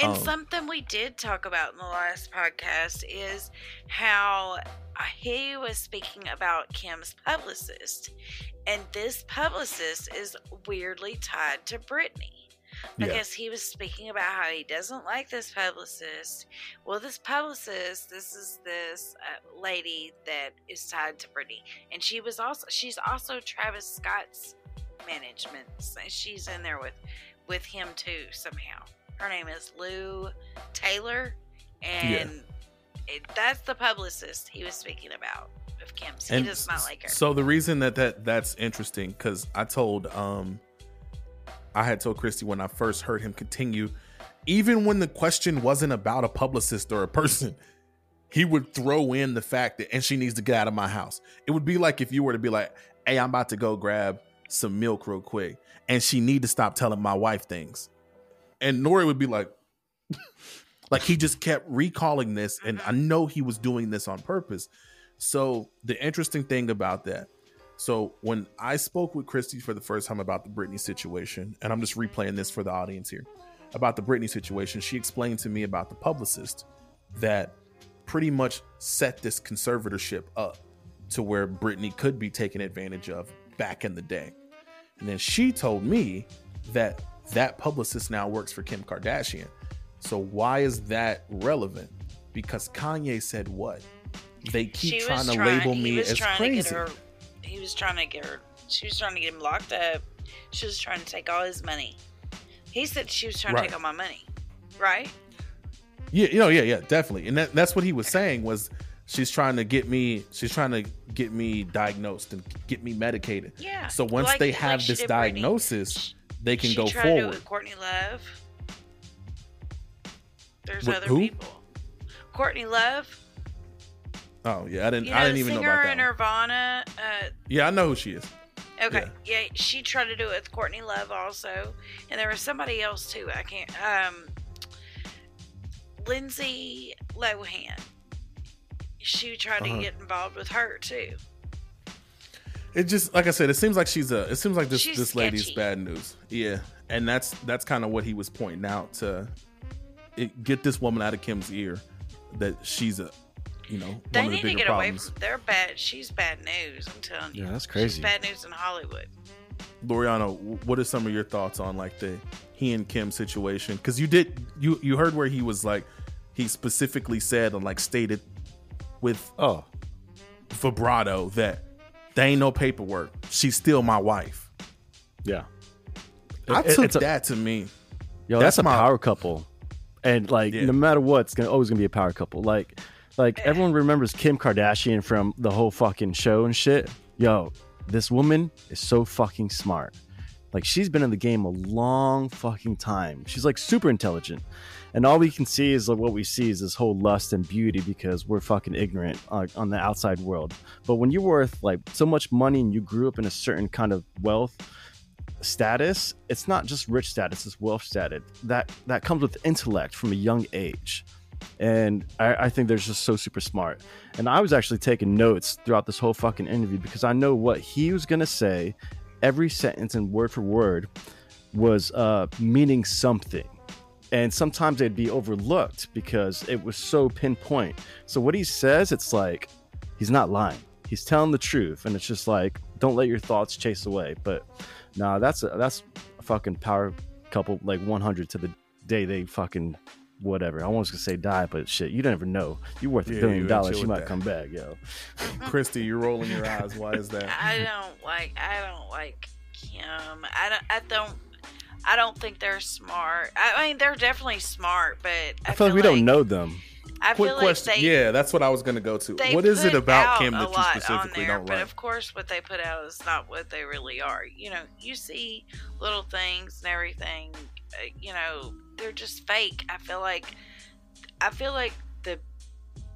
And Um, something we did talk about in the last podcast is how he was speaking about Kim's publicist. And this publicist is weirdly tied to Britney. Yeah. Because he was speaking about how he doesn't like this publicist. Well, this publicist, this is this uh, lady that is tied to Britney, and she was also she's also Travis Scott's management. She's in there with with him too somehow. Her name is Lou Taylor, and it, that's the publicist he was speaking about of Kim's. He does not like her. So the reason that, that that's interesting because I told um I had told Christy when I first heard him continue, even when the question wasn't about a publicist or a person, he would throw in the fact that and she needs to get out of my house. It would be like if you were to be like, "Hey, I'm about to go grab some milk real quick," and she need to stop telling my wife things, and Nori would be like. <laughs> like he just kept recalling this and i know he was doing this on purpose so the interesting thing about that, so when I spoke with Christy for the first time about the Britney situation, and I'm just replaying this for the audience here about the Britney situation, she explained to me about the publicist that pretty much set this conservatorship up to where Britney could be taken advantage of back in the day. And then she told me that that publicist now works for Kim Kardashian. So why is that relevant? Because Kanye said what? They keep trying to trying- label me as crazy. To her, he was trying to get her. She was trying to get him locked up. She was trying to take all his money. He said she was trying Right. to take all my money. Right? Yeah, you know, yeah, yeah, definitely. And that, that's what he was saying was she's trying to get me she's trying to get me diagnosed and get me medicated. Yeah. So once Like- they have she this diagnosis, they can she go tried to do it forward. with Courtney Love. There's With other who? people. Courtney Love. Oh yeah, I didn't You know I didn't even know about in that. one. Nirvana. Uh, Yeah, I know who she is. Okay. Yeah. she tried to do it with Courtney Love also, and there was somebody else too. I can't. Um, Lindsay Lohan. She tried Uh-huh. to get involved with her too. It just like I said, it seems like she's a. It seems like this She's this lady's sketchy. bad news. Yeah, and that's that's kind of what he was pointing out to it, get this woman out of Kim's ear that she's a, you know, They one of need the to get problems. away from. They're bad. She's bad news. I'm telling you. Yeah, that's She's crazy. bad news in Hollywood. Loriano, what are some of your thoughts on like the he and Kim situation? Because you did you you heard where he was like he specifically said and like stated with Oh, vibrato that they ain't no paperwork. She's still my wife. yeah. I It- took it's a- that to me. Yo, That's that's, a my- power couple, and like Yeah. no matter what, it's gonna always gonna be a power couple. Like, like everyone remembers Kim Kardashian from the whole fucking show and shit. Yo, this woman is so fucking smart. Like she's been in the game a long fucking time. She's like super intelligent, and all we can see is like what we see is this whole lust and beauty because we're fucking ignorant uh, on the outside world. But when you're worth like so much money and you grew up in a certain kind of wealth status it's not just rich status it's wealth status that that comes with intellect from a young age and I, I think they're just so super smart. And i was actually taking notes throughout this whole fucking interview because i know what he was gonna say every sentence and word for word was uh meaning something. And sometimes they'd be overlooked because it was so pinpoint. So what he says it's like he's not lying. He's telling the truth. And it's just like don't let your thoughts chase away. But Nah, that's a, that's a fucking power couple, like 100 to the day they fucking whatever. I was gonna say die, but shit, you never know. You're worth a Yeah, billion dollars, chill you might that. come back, yo. <laughs> Christy, you're rolling your eyes. Why is that? I don't like. I don't like Kim. I don't. I don't. I don't think they're smart. I mean, they're definitely smart, but I, I feel like we don't know them. I Quick feel question. like they. yeah, that's what I was gonna go to. What is it about Kim that you specifically there, don't like? But of course, what they put out is not what they really are. You know, you see little things and everything. Uh, you know, they're just fake. I feel like. I feel like the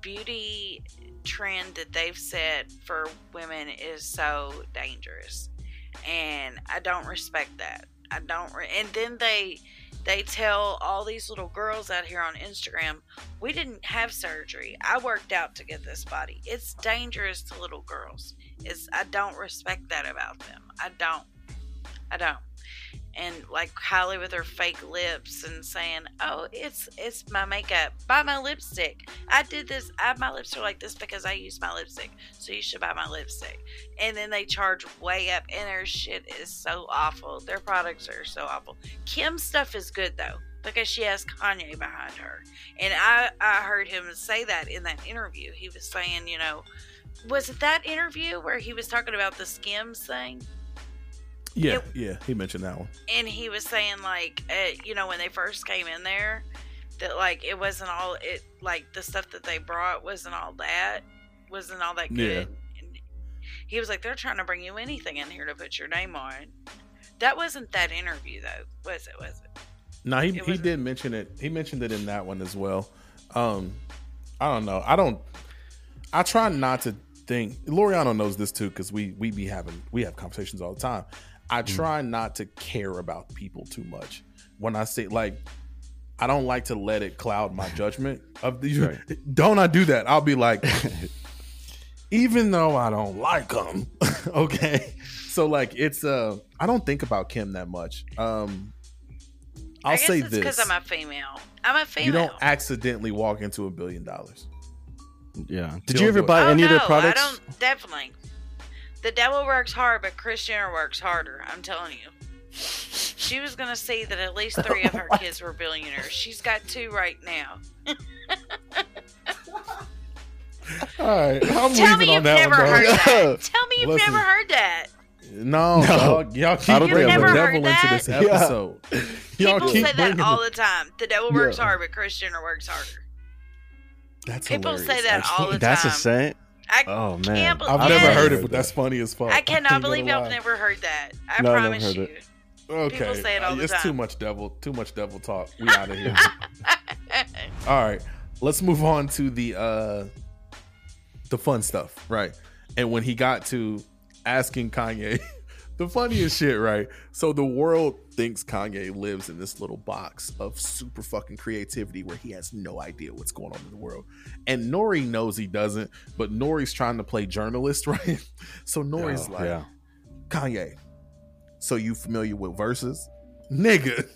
beauty trend that they've set for women is so dangerous, and I don't respect that. I don't. Re- and then they they tell all these little girls out here on Instagram, we didn't have surgery. I worked out to get this body. It's dangerous to little girls. It's I don't respect that about them. I don't. I don't. And like Kylie with her fake lips and saying, "Oh, it's it's my makeup. Buy my lipstick. I did this. I my lips are like this because I use my lipstick. So you should buy my lipstick." And then they charge way up, and their shit is so awful. Their products are so awful. Kim's stuff is good though because she has Kanye behind her. And I, I heard him say that in that interview. He was saying, you know, was it that interview where he was talking about the Skims thing? Yeah, it- yeah, he mentioned that one. And he was saying, like, uh, you know, when they first came in there, that, like, it wasn't all, it, like, the stuff that they brought wasn't all that, wasn't all that Yeah. good. And he was like, they're trying to bring you anything in here to put your name on. That wasn't that interview, though, was it? Was it? No, he It he did mention it. He mentioned it in that one as well. Um, I don't know. I don't. I try not to think. Loriano knows this too because we we be having we have conversations all the time. I try not to care about people too much. When I say like, I don't like to let it cloud my judgment of these. Right. <laughs> Don't I do that? I'll be like, even though I don't like them, <laughs> okay. So like, it's uh, I don't think about Kim that much. Um, I'll I guess say it's this: because I'm a female. I'm a female. you don't accidentally walk into a billion dollars. Yeah. Did don't you ever do it. buy oh, any no, of their products? I don't. Definitely. The devil works hard, but Kris Jenner works harder. I'm telling you. She was gonna say that at least three of her <laughs> kids were billionaires. She's got two right now. All right, I'm Tell leaving me on you've that never one, heard dog. that. <laughs> Tell me you've Listen. never heard that. No, No. dog, y'all keep I don't bringing think the I've devil heard into that. this Yeah. episode. <laughs> Y'all People keep say that bringing all the- the time. The devil works Yeah. hard, but Kris Jenner works harder. That's people hilarious, say that all actually. the That's a time. saying. I, Oh man, Can't believe- I've never Yes. heard it, but that's funny as fuck. I cannot <laughs> gonna believe y'all lie. never heard that. I No, I never promise heard you. it. Okay, People say it all the time. it's time. too much devil, too much devil talk. We <laughs> out of here. all right, let's move on to the uh the fun stuff, right? And when he got to asking Kanye the funniest shit, right? So the world thinks Kanye lives in this little box of super fucking creativity where he has no idea what's going on in the world. And Nori knows he doesn't, but Nori's trying to play journalist, <laughs> right? So Nori's Oh, like, yeah. Kanye, so you familiar with Verzuz? Nigga,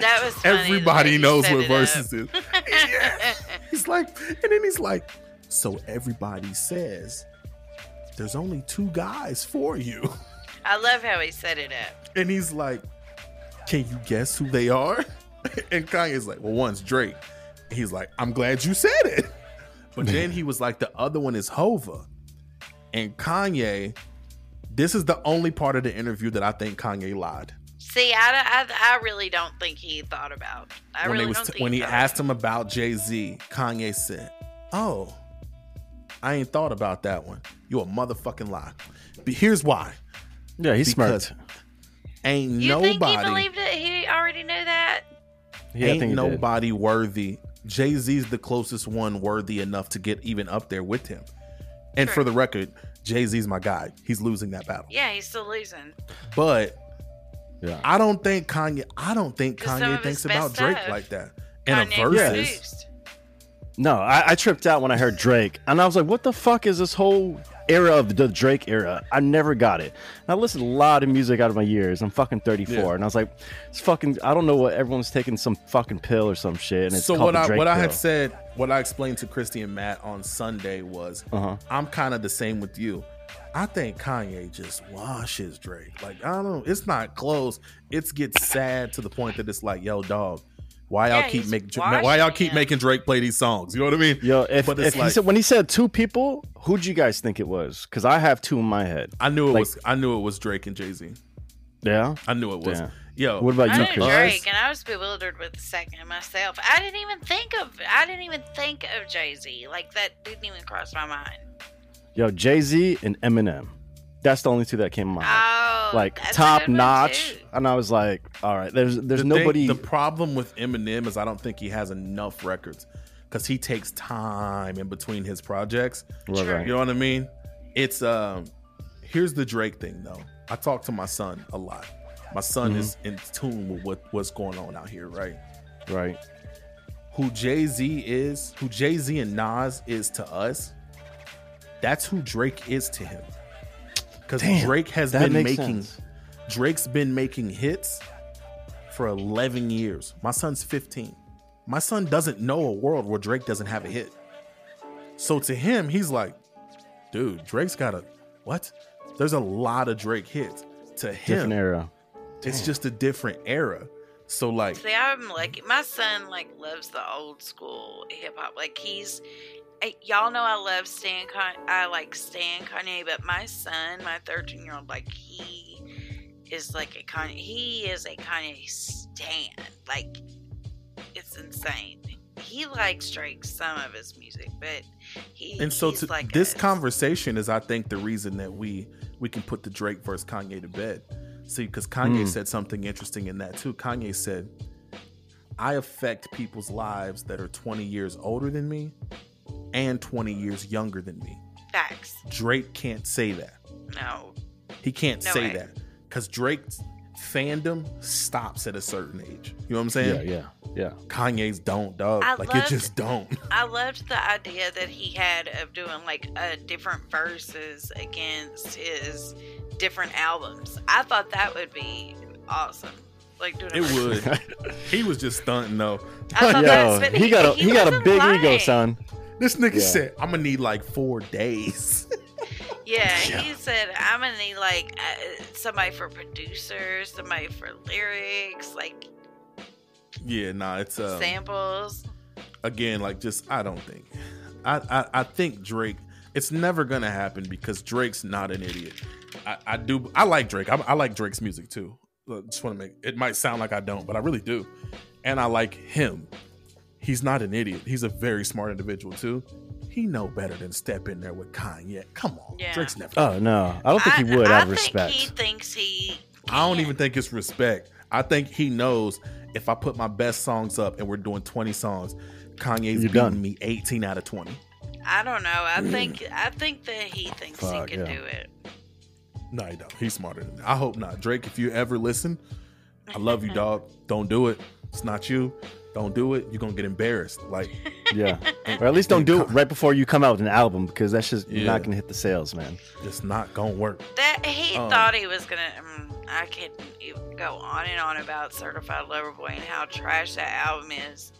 That was funny, everybody you knows set what Verzuz is. <laughs> Yeah. He's like, and then he's like, so everybody says there's only two guys for you. <laughs> I love how he set it up. And he's like, Can you guess who they are? <laughs> And Kanye's like, Well, one's Drake. He's like, I'm glad you said it. But then he was like, The other one is Hova. And Kanye, this is the only part of the interview that I think Kanye lied. See, I, I, I really don't think he thought about. I when really was don't think when he thought asked him about Jay Z, Kanye said, "Oh, I ain't thought about that one. You a motherfucking lie. But here's why: Yeah, he's Because smart. ain't You nobody, think he believed it? He already knew that. Yeah, I ain't think he did. nobody worthy. Jay Z's the closest one worthy enough to get even up there with him. And True. for the record, Jay Z's my guy. He's losing that battle. Yeah, he's still losing. But Yeah. I don't think Kanye. I don't think Kanye thinks about Drake stuff, like that. In a Kanye versus, produced. No, I, I tripped out when I heard Drake, and I was like, "What the fuck is this whole era of the Drake era?" I never got it. And I listened to a lot of music out of my years. I'm fucking 34, Yeah. and I was like, "It's fucking." I don't know what everyone's taking some fucking pill or some shit, and it's so what I what I had said, what I explained to Christy and Matt on Sunday was, Uh-huh. I'm kind of the same with you. I think Kanye just washes Drake. Like I don't know, it's not close. It's gets sad to the point that it's like, yo, dog, why y'all Yeah, keep making why y'all keep him. making Drake play these songs? You know what I mean? Yo, if, But if it's he said when he said two people, who'd you guys think it was? Because I have two in my head. I knew it Like- was I knew it was Drake and Jay Z. Yeah. I knew it was. Damn. Yo, What about I you, knew Chris? Drake, and I was bewildered with the second myself. I didn't even think of. I didn't even think of Jay Z. Like that didn't even cross my mind. Yo, Jay Z and Eminem. That's the only two that came to my head. Oh, like top notch, too. and I was like, "All right, there's there's the nobody." Thing, the problem with Eminem is I don't think he has enough records because he takes time in between his projects. Right, right. You know what I mean? It's um here's the Drake thing though. I talk to my son a lot. My son Mhm. is in tune with what, what's going on out here, right? right. Who Jay-Z is, who Jay-Z and Nas is to us, that's who Drake is to him. Because Drake has been making sense. Drake's been making hits for 11 years. My son's 15. My son doesn't know a world where Drake doesn't have a hit. So to him, he's like, dude, Drake's got a what? There's a lot of Drake hits. To him, Different him, era. it's just a different era. So like, See, I'm like my son like loves the old school hip hop. Like he's, eh, y'all know I love Stan. Con- I like Stan Kanye, but my son, my 13 year old, like he is like a Kanye. He is a Kanye stan. Like it's insane. He likes Drake some of his music, but he and so he's to, like this a- conversation is, I think, the reason that we we can put the Drake versus Kanye to bed. See, because Kanye Hmm. said something interesting in that too. Kanye said, "I affect people's lives that are 20 years older than me and 20 years younger than me." facts. Drake can't say that. No, He can't No say way. that because Drake's fandom stops at a certain age. You know what I'm saying? yeah, yeah. Yeah. Kanye's don't, dog. I like it just don't. <laughs> I loved the idea that he had of doing like a different verses against his different albums. I thought that would be awesome. Like doing It versus. would. <laughs> he was just stunting though. I thought Yo, that's what he got a he, got a wasn't big ego, son. This nigga Yeah. said, "I'm gonna need like four days." Yeah, <laughs> Yeah. he said I'm gonna need like uh, somebody for producers, somebody for lyrics, like yeah, nah, it's um, samples. again like just I don't think. I, I I think Drake. It's never gonna happen because Drake's not an idiot. I, I do. I like Drake. I, I like Drake's music too. Look, Just want to make it might sound like I don't, but I really do. And I like him. He's not an idiot. He's a very smart individual too. He know better than step in there with Kanye. Come on, Yeah. Drake's never. Oh no, I don't think he would I out of think respect. he thinks he. I don't even think it's respect. I think he knows if I put my best songs up and we're doing 20 songs, Kanye's You're beating done. me 18 out of 20. I don't know. I <clears throat> think I think that he thinks Fuck, he can yeah. do it. No, he don't. He's smarter than that. I hope not. Drake, if you ever listen, I love you, <laughs> dog. Don't do it. It's not you. Don't do it. You're gonna get embarrassed. Like, <laughs> Yeah, or at least don't do it right before you come out with an album because that's just Yeah. not gonna hit the sales, man. it's not gonna work. That he Um, thought he was gonna. Um, I can't go on and on about Certified Lover Boy and how trash that album is.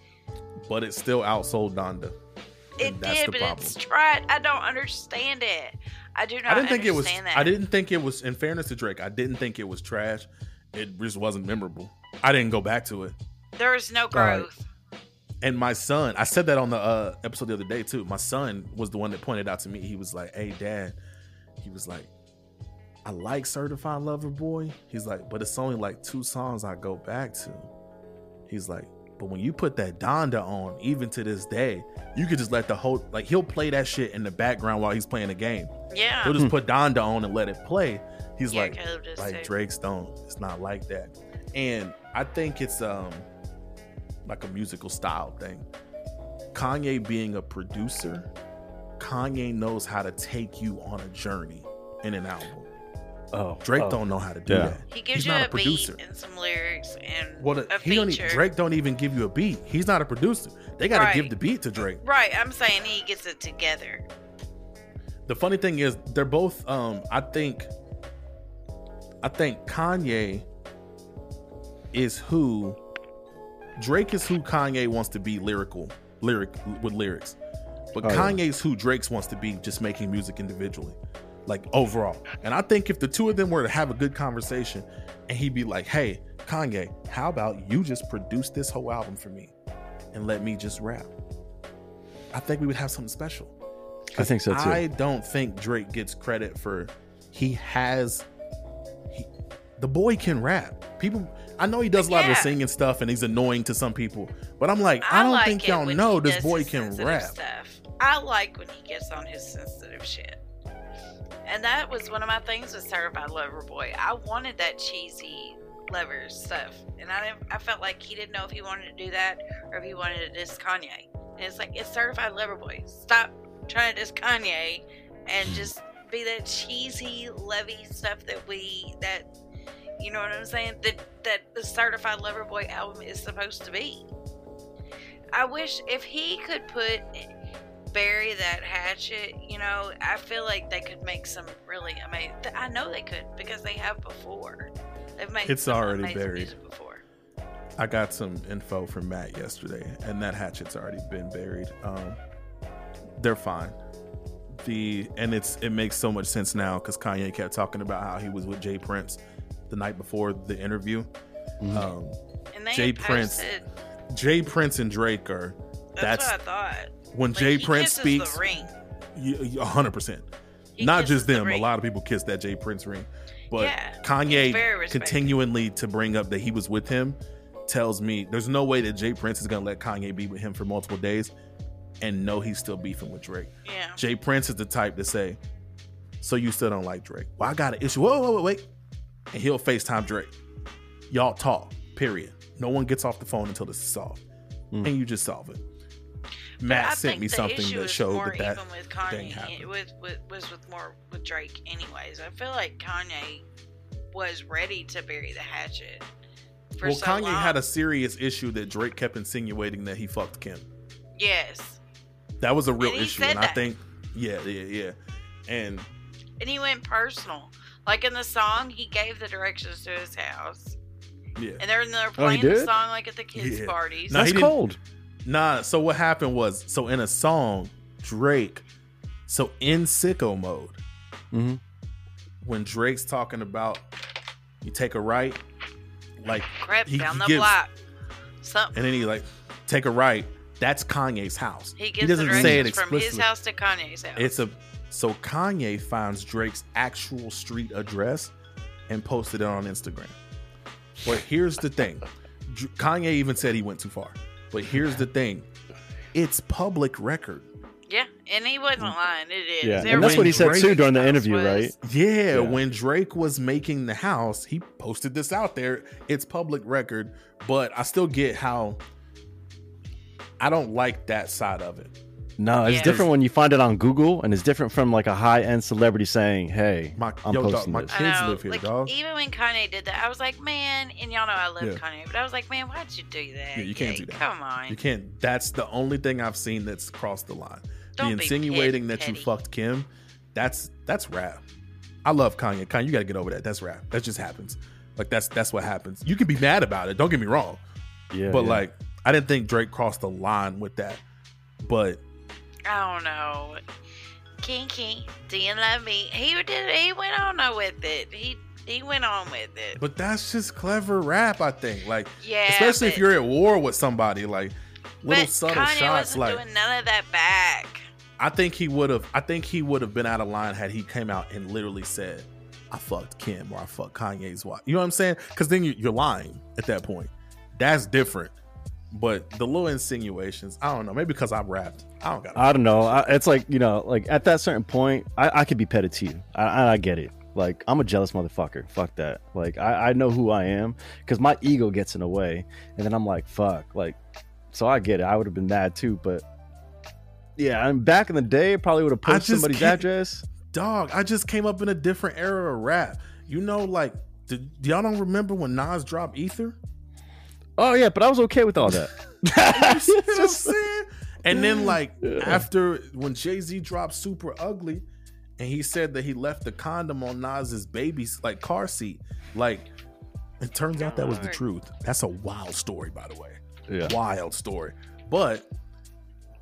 But it still outsold Donda. It did, but problem. it's trash. I don't understand it. I do not. I didn't think it was. That. I didn't think it was. In fairness to Drake, I didn't think it was trash. It just wasn't memorable. I didn't go back to it. There was no right. growth. And my son, I said that on the uh, episode the other day too. My son was the one that pointed out to me. He was like, "Hey, Dad," he was like, "I like Certified Lover Boy." He's like, "But it's only like two songs I go back to." He's like, "But when you put that Donda on, even to this day, you could just let the whole like he'll play that shit in the background while he's playing the game. Yeah. He'll just put Donda on and let it play." He's Yeah, like, like too. Drake's don't. It's not like that. And I think it's um like a musical style thing. Kanye being a producer, Kanye knows how to take you on a journey in an album. Oh, Drake oh. don't know how to do Yeah. that. He gives He's you not a, a producer. beat and some lyrics and What a he don't e- feature. Drake don't even give you a beat. He's not a producer. They got to Right. give the beat to Drake. Right, I'm saying he gets it together. the funny thing is they're both um i think i think kanye is who drake is who kanye wants to be lyrical lyric with lyrics but Oh, yeah. kanye's who drake's wants to be just making music individually like overall and i think if the two of them were to have a good conversation and he'd be like hey kanye how about you just produce this whole album for me and let me just rap i think we would have something special I think so too. I don't think Drake gets credit for he has the boy can rap. People I know he does a lot of the singing stuff and he's annoying to some people, but I'm like, I, don't like think y'all know this boy can rap. Stuff. I like when he gets on his sensitive shit. And that was one of my things with Certified Lover Boy. I wanted that cheesy lover stuff. And I I felt like he didn't know if he wanted to do that or if he wanted to diss Kanye. And it's like, it's Certified Lover Boy. Stop trying to diss Kanye and just be that cheesy, levy stuff that we, that, you know what I'm saying? That, that the Certified Lover Boy album is supposed to be. I wish if he could put bury that hatchet, you know, I feel like they could make some really amazing. I know they could because they have before. They've made It's some already buried. before. I got some info from Matt yesterday, and that hatchet's already been buried. Um, they're fine. The and it's it makes so much sense now because Kanye kept talking about how he was with J. Prince the night before the interview. Mhm. Um, And they J. Prince, posted- J. Prince and Drake are That's, that's, what I thought. when Like, Jay he Prince speaks. a hundred percent. Not kisses just the them. A lot of people kiss that J. Prince ring, but Yeah, Kanye he's very respected. continually to bring up that he was with him tells me there's no way that J. Prince is gonna let Kanye be with him for multiple days and know he's still beefing with Drake. Yeah. J. Prince is the type to say, "So you still don't like Drake? Well, I got an issue. Whoa, whoa, whoa, wait!" And he'll Facetime Drake. Y'all talk. Period. No one gets off the phone until this is solved, Mm. and you just solve it. Matt I sent me something issue that is showed that that even with thing happened. It was, with, was with more with Drake, anyways. I feel like Kanye was ready to bury the hatchet. For well, so Kanye long. had a serious issue that Drake kept insinuating that he fucked Kim. yes, That was a real And issue, said and I think, yeah, yeah, yeah, and and he went personal. Like in the song, he gave the directions to his house, yeah. and they're they're Oh, playing the did? song like at the kids' Yeah. parties. No, That's he didn't- cold. Nah, so what happened was, so in a song, Drake, so in sicko mode, hmm when Drake's talking about you take a right, like, Crept he- down he the gives- block. Something. and then he like take a right. That's Kanye's house. He gives the doesn't say it directions from his explicitly. house to Kanye's house. It's a so Kanye finds Drake's actual street address and posted it on Instagram. But here's the thing. Kanye even said he went too far. But here's the thing. It's public record. yeah, and he wasn't mm. lying. It is. Yeah, It and that's what he said Drake- too during the interview, was- right? Yeah, Yeah. when Drake was making the house, he posted this out there. It's public record, but I still get how I don't like that side of it. No, it's Yes. different when you find it on Google, and it's different from like a high end celebrity saying, "Hey, My- I'm yo, dog, posting my this." I Kids know, live here, like, dog. Even when Kanye did that, I was like, man, and y'all know I love Yeah. Kanye, but I was like, man, why'd you do that? Yeah, you can't Yeah, do that. Come on. You can't. That's the only thing I've seen that's crossed the line. Don't the be insinuating petty- that you fucked Kim, that's that's rap. I love Kanye. Kanye, you got to get over that. That's rap. That just happens. Like that's that's what happens. You can be mad about it. Don't get me wrong. yeah, but yeah. like, I didn't think Drake crossed the line with that. But Oh, I don't know. Kiki, do you love me? He did. He went on with it. He he went on with it. but that's just clever rap. I think. Like, Yeah, especially if you're at war with somebody. Like little but subtle Kanye shots. Like doing none of that back. I think he would have. I think he would have been out of line had he came out and literally said, "I fucked Kim" or "I fucked Kanye's wife." You know what I'm saying? Because then you, you're lying at that point. That's different. But the little insinuations, I don't know. Maybe because I'm rapped, I don't got. I don't know. I, it's like you know, like at that certain point, I, I could be petty to you. I, I get it. Like I'm a jealous motherfucker. Fuck that. Like I, I know who I am because my ego gets in the way, and then I'm like, fuck. Like, so I get it. I would have been mad too, but yeah, and back in the day, probably would have posted somebody's address. Dog, I just came up in a different era of rap. You know, like, did, y'all don't remember when Nas dropped Ether? Oh yeah, but I was okay with all that. <laughs> You see what I'm <laughs> saying? And then, like, Yeah. after when Jay Z dropped Super Ugly, and he said that he left the condom on Nas's baby's like car seat, like, it turns out that was the truth. That's a wild story, by the way. yeah. Wild story. But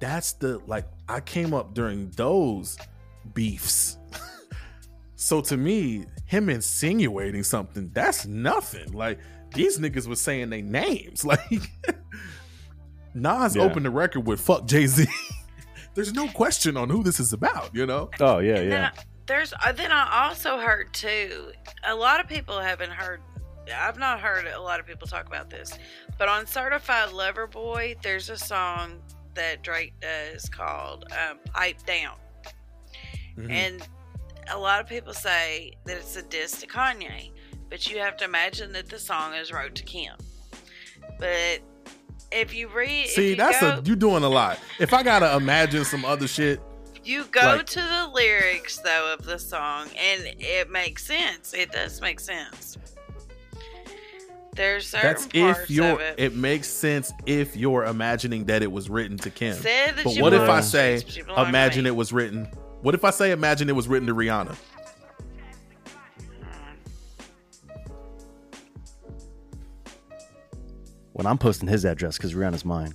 that's the like I came up during those beefs. <laughs> so to me, him insinuating something, that's nothing. Like these niggas was saying their names. <laughs> Like Nas Yeah. opened the record with fuck Jay-Z. <laughs> There's no question on who this is about, you know? Oh yeah, And then yeah. I, there's uh, then I also heard too. A lot of people haven't heard. I've not heard a lot of people talk about this, but on Certified Lover Boy, there's a song that Drake does called um, "Pipe Down," Mhm. and a lot of people say that it's a diss to Kanye, but you have to imagine that the song is wrote to Kim. But if you read, See, you that's go, a you doing a lot. If I gotta imagine some other shit, You go Like- to the lyrics though of the song, and it makes sense. It does make sense. There's certain that's parts if you're of it. it makes sense if you're imagining that it was written to Kim. But what if I say, streets, but you belong to imagine it was written? What if I say, imagine it was written to Rihanna? When I'm posting his address because Rihanna's mine.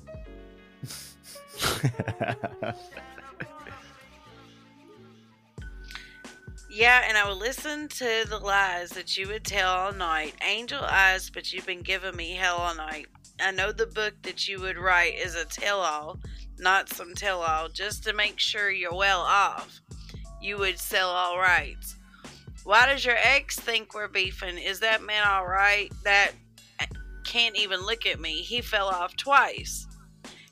Yeah, and I would listen to the lies that you would tell all night. Angel eyes, but you've been giving me hell all night. I know the book that you would write is a tell all, not some tell all, just to make sure you're well off. You would sell all rights. Why does your ex think we're beefing? Is that man all right? That can't even look at me. He fell off twice.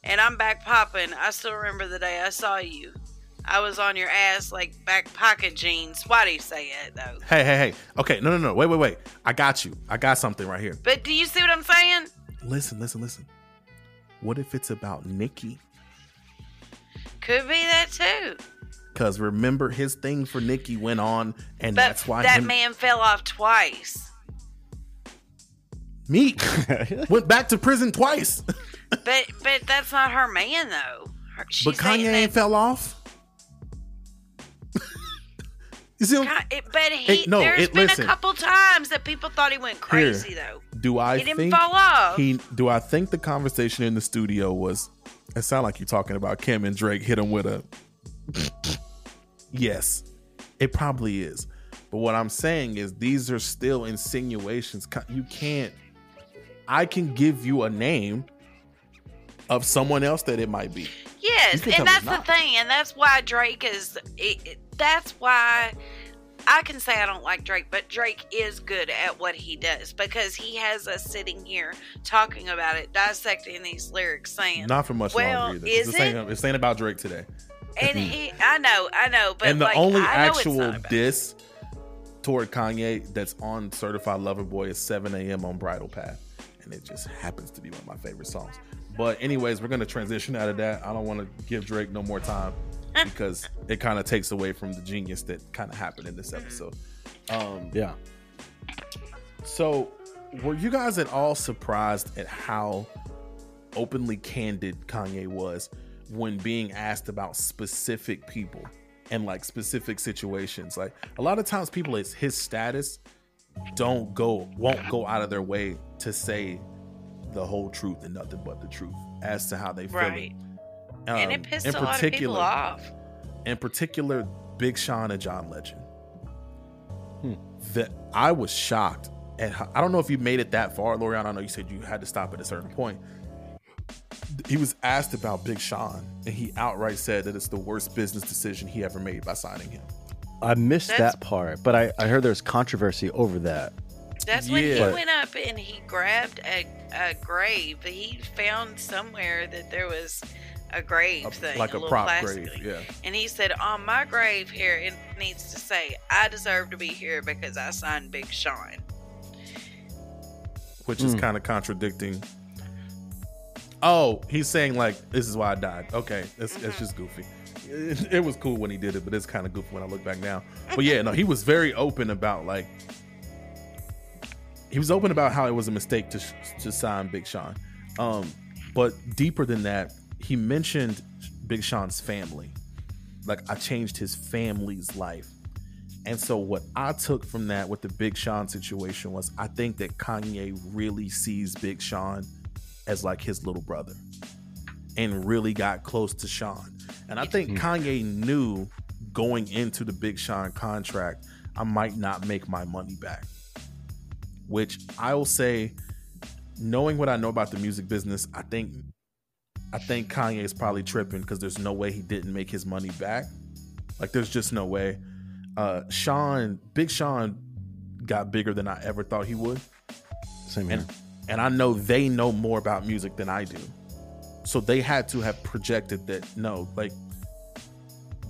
And I'm back popping. I still remember the day I saw you. I was on your ass like back pocket jeans. Why do you say it though? Hey, hey, hey. Okay, no, no, no. Wait, wait, wait. I got you. I got something right here. But do you see what I'm saying? Listen, listen, listen. What if it's about Nicki? Could be that too. Because remember, his thing for Nicki went on, and But that's why that him, man fell off twice. Meek <laughs> went back to prison twice. But but that's not her man though. Her- She's but Kanye that- ain't fell off. <laughs> you see, what- Ka- it- but he Hey, no, there's it- been listen. a couple times that people thought he went crazy though. do I He didn't fall off. he? Do I think the conversation in the studio was? It sounded like you're talking about Kim and Drake hit him with a. yes, it probably is. But what I'm saying is these are still insinuations. You can't. I can give you a name of someone else that it might be. Yes, You can tell and that's the thing, and that's why Drake is. It, it- that's why I can say I don't like Drake, but Drake is good at what he does because he has us sitting here talking about it, dissecting these lyrics, saying, Not for much Well, longer either. is it's, ain't, it's saying about Drake today. and mm-hmm. he. I know, I know, but and the like, only I know it's actual not about- diss toward Kanye that's on Certified Lover Boy is 7 a.m. on Bridle Path. And it just happens to be one of my favorite songs. But anyways, we're gonna transition out of that. I don't want to give Drake no more time <laughs> because it kind of takes away from the genius that kind of happened in this episode. Um, Yeah. so, were you guys at all surprised at how openly candid Kanye was when being asked about specific people and like specific situations? Like a lot of times, people it's his status don't go won't go out of their way to say the whole truth and nothing but the truth as to how they feel. Right. and it Um, pissed in a lot of people particular- off. in particular Big Sean and John Legend. Hmm. That I was shocked at how, I don't know if you made it that far, Lorian. I know you said you had to stop at a certain point. He was asked about Big Sean, and he outright said that it's the worst business decision he ever made by signing him. I missed That's- that part, but I, I heard there's controversy over that. That's when Yeah. he went up and he grabbed a, a grave. He found somewhere that there was a grave A- thing, like a little prop plastic grave, thing. yeah. And he said, On my grave here, it needs to say, I deserve to be here because I signed Big Sean. which is Hmm. kind of contradicting. Oh, he's saying like this is why I died. Okay, it's it's just goofy. It, it was cool when he did it, but it's kind of goofy when I look back now. But yeah, no, he was very open about like he was open about how it was a mistake to to sign Big Sean. Um, but deeper than that, he mentioned Big Sean's family. Like I changed his family's life. And so what I took from that with the Big Sean situation was I think that Kanye really sees Big Sean as like his little brother and really got close to Sean. And I think Kanye knew going into the Big Sean contract, I might not make my money back. Which I will say, knowing what I know about the music business, I think I think Kanye is probably tripping because there's no way he didn't make his money back. Like there's just no way uh Sean, Big Sean got bigger than I ever thought he would. Same here. And and I know they know more about music than I do. So they had to have projected that no, like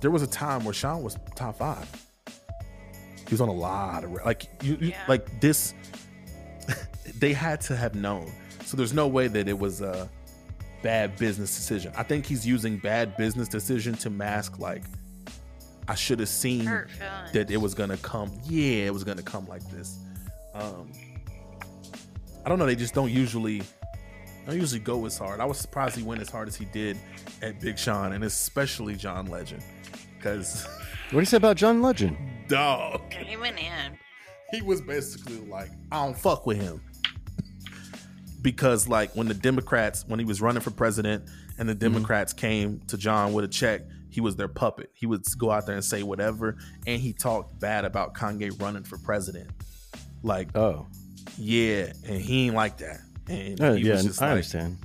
there was a time where Sean was top 5. He was on a lot of like you, you Yeah. like this <laughs> they had to have known. So there's no way that it was a bad business decision. I think he's using bad business decision to mask like I should have seen that it was gonna come. Yeah, it was gonna come like this. Um, I don't know. They just don't usually don't usually go as hard. I was surprised he went as hard as he did at Big Sean, and especially John Legend, because <laughs> What do you say about John Legend? dog, He went in. he was basically like, I don't fuck with him. Because like when the Democrats, when he was running for president, and the mm-hmm. Democrats came to John with a check, he was their puppet. He would go out there and say whatever, and he talked bad about Kanye running for president. Like, Oh, yeah, and he ain't like that. And Uh, he yeah, was just I like, understand.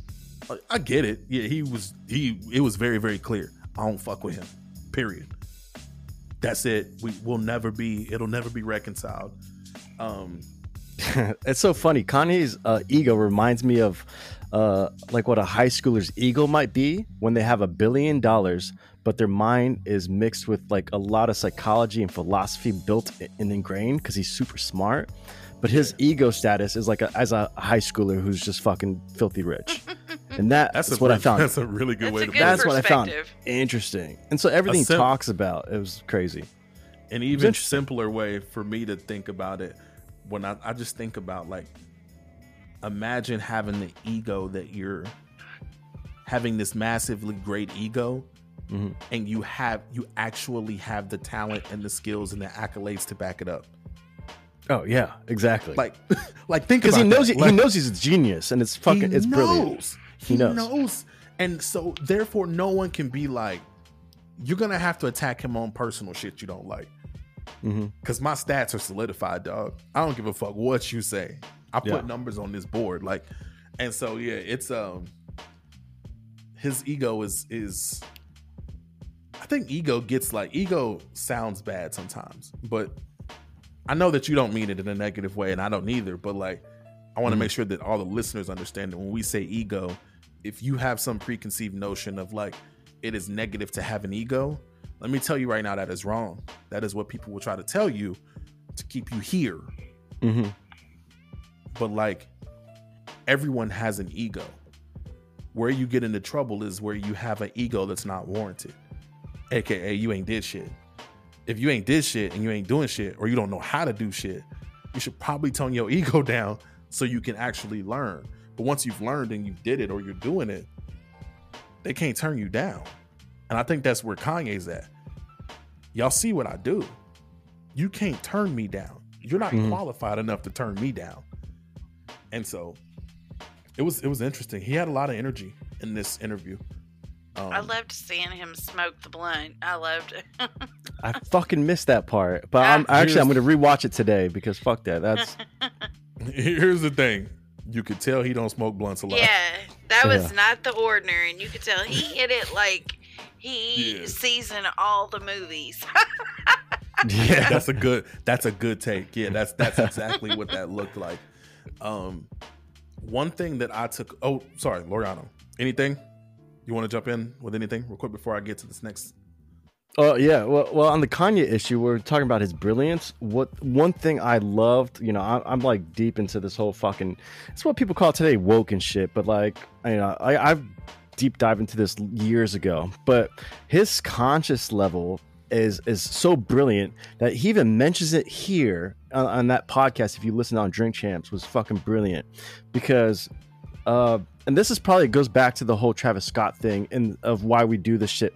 I- I get it. Yeah, he was he it was very very clear. I don't fuck with him. Period. That's it. We will never be it'll never be reconciled. Um <laughs> it's so funny. Kanye's uh, ego reminds me of uh, like what a high schooler's ego might be when they have a billion dollars, but their mind is mixed with like a lot of psychology and philosophy built and ingrained because he's super smart. But his ego status is like a, as a high schooler who's just fucking filthy rich, and that, <laughs> that's that's a what I found That's a really good That's way to good it. That's what I found interesting. And so everything he sim- talks about it was crazy. An even interesting. simpler way for me to think about it when I, I just think about like imagine having the ego that you're having this massively great ego Mhm. and you have you actually have the talent and the skills and the accolades to back it up. Oh yeah, exactly. Like <laughs> like think because he knows he, Like- he knows he's a genius, and it's fucking He it's brilliant. knows. He He, knows. knows. And so therefore no one can be like, you're gonna have to attack him on personal shit you don't like. hmm Cause my stats are solidified, dog. I don't give a fuck what you say. I put Yeah. numbers on this board. Like, and so yeah, it's um his ego is is I think ego gets like ego sounds bad sometimes, but I know that you don't mean it in a negative way, and I don't either. But like, I want to Mhm. make sure that all the listeners understand that when we say ego, if you have some preconceived notion of like it is negative to have an ego, let me tell you right now that is wrong. That is what people will try to tell you to keep you here. hmm But like everyone has an ego. Where you get into trouble is where you have an ego that's not warranted, aka you ain't did shit. If you ain't did shit and you ain't doing shit, or you don't know how to do shit, you should probably tone your <laughs> ego down so you can actually learn. But once you've learned and you did it or you're doing it, they can't turn you down. And I think that's where Kanye's at. Y'all see what I do. You can't turn me down. You're not Mhm. qualified enough to turn me down. And so it was it was interesting. He had a lot of energy in this interview. Um, I loved seeing him smoke the blunt. I loved it. <laughs> I fucking missed that part. But Ah. I'm actually I'm gonna rewatch it today because fuck that. That's <laughs> Here's the thing. You could tell he don't smoke blunts a lot. yeah, that was Yeah. not the ordinary, and you could tell he hit it like he Yeah. sees in all the movies. <laughs> yeah. <laughs> that's a good that's a good take yeah that's that's exactly what that looked like um one thing that i took oh sorry loriano anything you want to jump in with anything real quick before i get to this next Oh yeah, well, well, on the Kanye issue, we're talking about his brilliance. What one thing I loved, you know, I, I'm like deep into this whole fucking. It's what people call today woke and shit. But like, you know, I, I've deep dive into this years ago. But his conscious level is is so brilliant that he even mentions it here on, on that podcast. If you listen on Drink Champs, was fucking brilliant because uh, and this is probably goes back to the whole Travis Scott thing and of why we do this shit.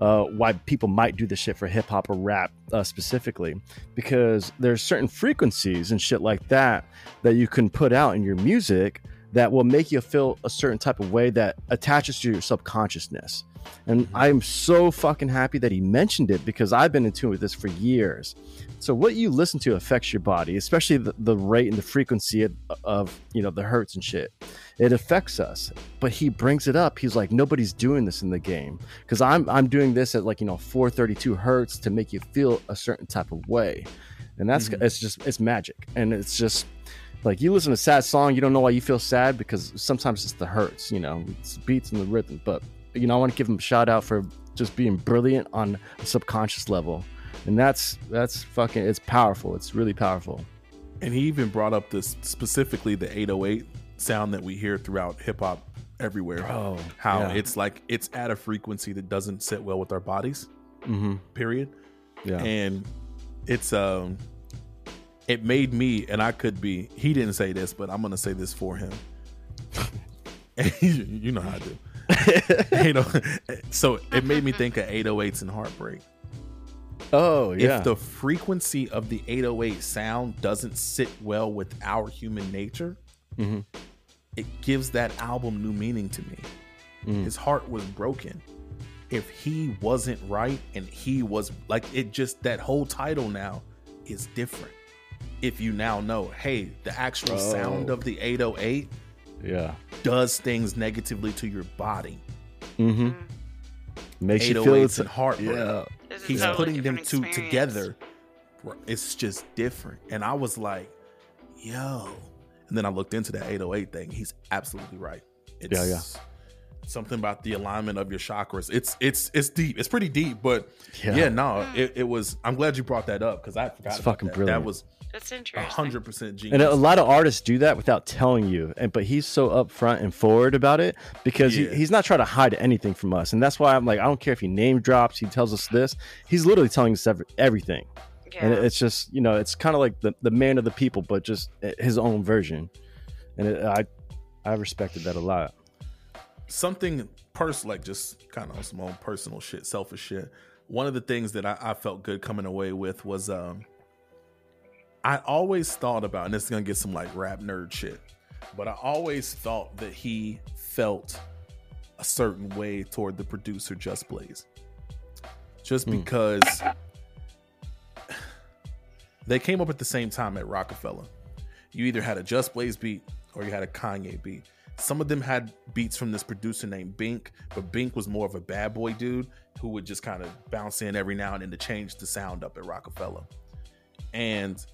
Uh, why people might do this shit for hip hop or rap uh, specifically, because there's certain frequencies and shit like that that you can put out in your music that will make you feel a certain type of way that attaches to your subconsciousness. And I'm so fucking happy that he mentioned it because I've been in tune with this for years. So what you listen to affects your body, especially the, the rate and the frequency of, of you know the hertz and shit. It affects us. But he brings it up. He's like, nobody's doing this in the game because I'm I'm doing this at like you know 432 hertz to make you feel a certain type of way, and that's Mhm. it's just it's magic, and it's just like you listen to a sad song, you don't know why you feel sad because sometimes it's the hertz, you know, it's beats and the rhythm. But you know, I want to give him a shout out for just being brilliant on a subconscious level, and that's that's fucking it's powerful. It's really powerful. and he even brought up this specifically the 808 sound that we hear throughout hip-hop everywhere Bro, how yeah. it's like it's at a frequency that doesn't sit well with our bodies Mm-hmm. period Yeah. and it's um it made me and i could be he didn't say this but i'm gonna say this for him <laughs> you know how i do <laughs> you know so it made me think of 808s and heartbreak oh yeah. if the frequency of the 808 sound doesn't sit well with our human nature hmm it gives that album new meaning to me Mm. his heart was broken if he wasn't right and he was like it just that whole title now is different if you now know hey the actual sound Oh. of the 808 Yeah. does things negatively to your body Mm-hmm. Makes you feel oh it's and heartbreak yeah. This is a he's totally putting them two experience. together it's just different and i was like yo and then i looked into that 808 thing he's absolutely right it's Yeah, yeah. something about the alignment of your chakras it's it's it's deep it's pretty deep but yeah, Yeah. no it, it was i'm glad you brought that up because i forgot It's fucking that. brilliant. that was That's interesting. 100% genius And a lot of artists do that without telling you. And but he's so upfront and forward about it because Yeah. he, he's not trying to hide anything from us. And that's why I'm like, I don't care if he name drops, he tells us this. He's literally telling us every, everything. Yeah. And it- it's just, you know, it's kind of like the, the man of the people, but just his own version. And it, I I respected that a lot. something personal, like just kind of some own personal shit, selfish shit. One of the things that I, I felt good coming away with was um, I always thought about, and this is gonna get some like rap nerd shit, but I always thought that he felt a certain way toward the producer Just Blaze, just Hmm. because they came up at the same time at Rockefeller. You either had a Just Blaze beat or you had a Kanye beat. Some of them had beats from this producer named Bink, but Bink was more of a bad boy dude who would just kind of bounce in every now and then to change the sound up at Rockefeller. And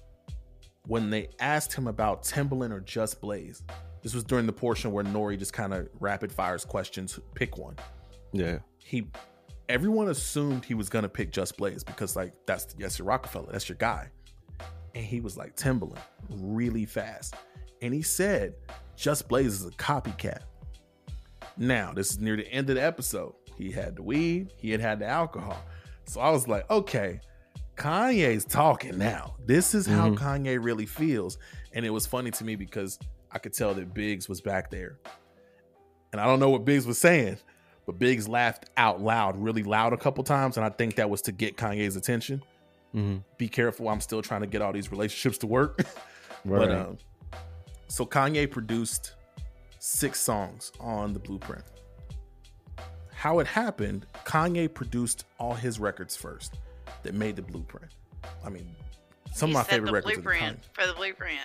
when they asked him about Timbaland or Just Blaze, this was during the portion where Nori just kind of rapid fires questions, pick one. Yeah. He, everyone assumed he was gonna pick Just Blaze because like that's that's your Rockefeller, that's your guy, and he was like Timbaland really fast, and he said Just Blaze is a copycat. Now, this is near the end of the episode. He had the weed, he had had the alcohol. So I was like, okay, Kanye's talking now. This is how Mhm. Kanye really feels. And it was funny to me because I could tell that Biggs was back there. And I don't know what Biggs was saying, but Biggs laughed out loud, really loud a couple times. And I think that was to get Kanye's attention. hmm Be careful. I'm still trying to get all these relationships to work. <laughs> Right. But um, so Kanye produced six songs on the Blueprint. How it happened, Kanye produced all his records first that made the Blueprint. I mean, some He of my favorite the records blueprint Kanye. for the blueprint.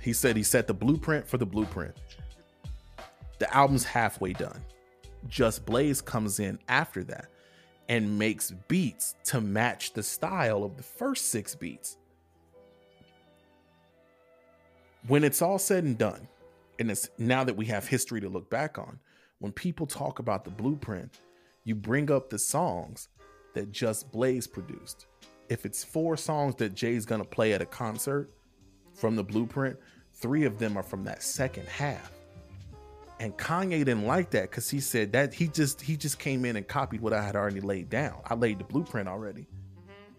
He said he set the blueprint for the blueprint. The album's halfway done. Just Blaze comes in after that and makes beats to match the style of the first six beats. When it's all said and done, and it's now that we have history to look back on, when people talk about the blueprint, you bring up the songs that Just Blaze produced. If it's four songs that Jay's gonna play at a concert, from the blueprint, three of them are from that second half. And Kanye didn't like that because he said that he just he just came in and copied what I had already laid down. I laid the blueprint already.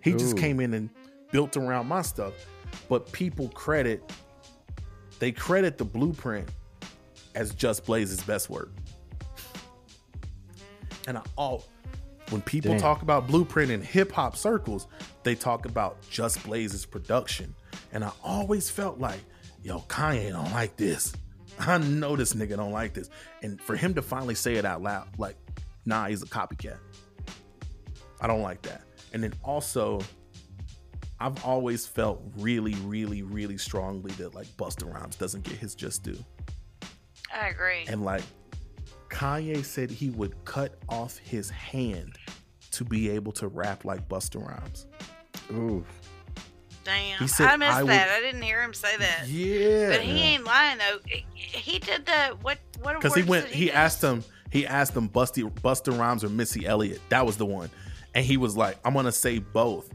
He just came in and built around my stuff. But people credit they credit the blueprint as just Blaze's best work. And I all when people Damn. talk about blueprint in hip hop circles, they talk about just Blaze's production. And I always felt like, yo, Kanye don't like this. <laughs> I know this nigga don't like this. And for him to finally say it out loud, like, nah, he's a copycat. I don't like that. And then also, I've always felt really, really, really strongly that like Busta Rhymes doesn't get his just due. I agree. And like Kanye said he would cut off his hand to be able to rap like Busta Rhymes. Ooh. Damn, he said I missed I would- that. I didn't hear him say that. Yeah. But he ain't lying though. He, he did the what? What? because he went did he asked him he asked him Busty Busta Rhymes or Missy Elliott. That was the one. And he was like, I'm gonna say both.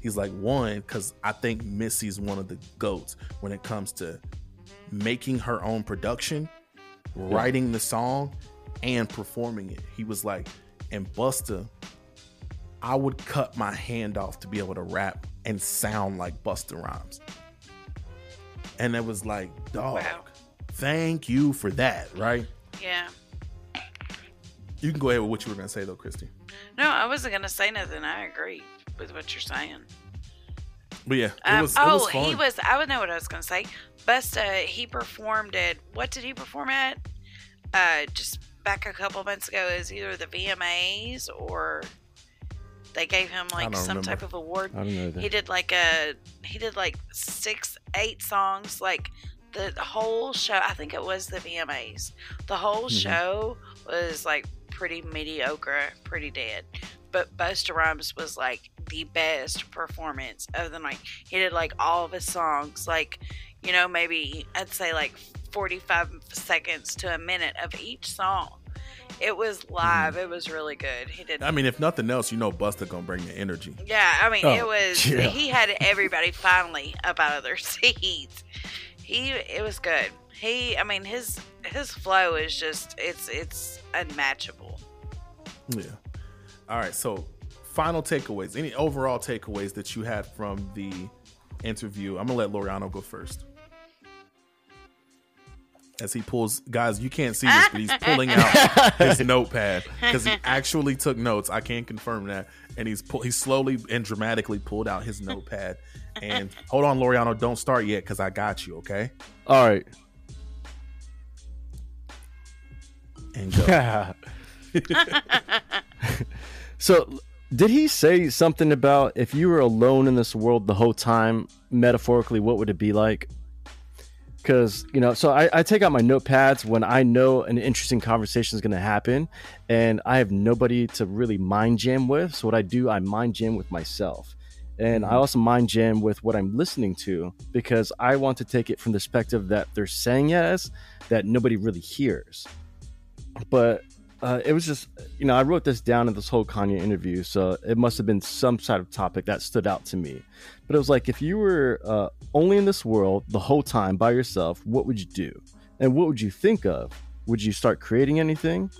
He's like, one, because I think Missy's one of the goats when it comes to making her own production, writing the song, and performing it. He was like, and Busta, I would cut my hand off to be able to rap and sound like Busta Rhymes. And it was like, dog, Wow. thank you for that, right? Yeah. You can go ahead with what you were gonna say though, Christy. No, I wasn't gonna say nothing. I agree with what you're saying. But yeah, it Um, was. Oh, was he was. I would know what I was gonna say. Busta, he performed at. What did he perform at? Uh, just back a couple months ago, is either the VMAs or they gave him like some remember. type of award. I don't know that. He did like a. He did like six, eight songs. Like the whole show. I think it was the VMAs. The whole Mhm. show was like pretty mediocre, pretty dead. But Busta Rhymes was like the best performance of the night. He did like all of his songs, like you know, maybe I'd say like forty-five seconds to a minute of each song. It was live. It was really good. He did. I mean, if nothing else, you know, Busta gonna bring the energy. Yeah, I mean, Oh, it was. yeah. He had everybody finally up out of their <laughs> seats. He, it was good. He, I mean, his his flow is just it's it's unmatchable. Yeah. All right. So, final takeaways. Any overall takeaways that you had from the interview? I'm gonna let Loriano go first. As he pulls, guys, you can't see this, but he's <laughs> pulling out his notepad because he <laughs> actually took notes. I can't confirm that, and he's pull, he slowly and dramatically pulled out his notepad. And hold on, Loriano, don't start yet because I got you. Okay, All right. and go. <laughs> so, did he say something about if you were alone in this world the whole time, metaphorically, what would it be like? Because, you know, so I, I take out my notepads when I know an interesting conversation is going to happen and I have nobody to really mind jam with. So, what I do, I mind jam with myself. And I Mhm. also mind jam with what I'm listening to because I want to take it from the perspective that they're saying as that nobody really hears. But uh, it was just, you know, I wrote this down in this whole Kanye interview, so it must have been some sort of topic that stood out to me. But it was like, if you were uh, only in this world the whole time by yourself, what would you do? And what would you think of? Would you start creating anything?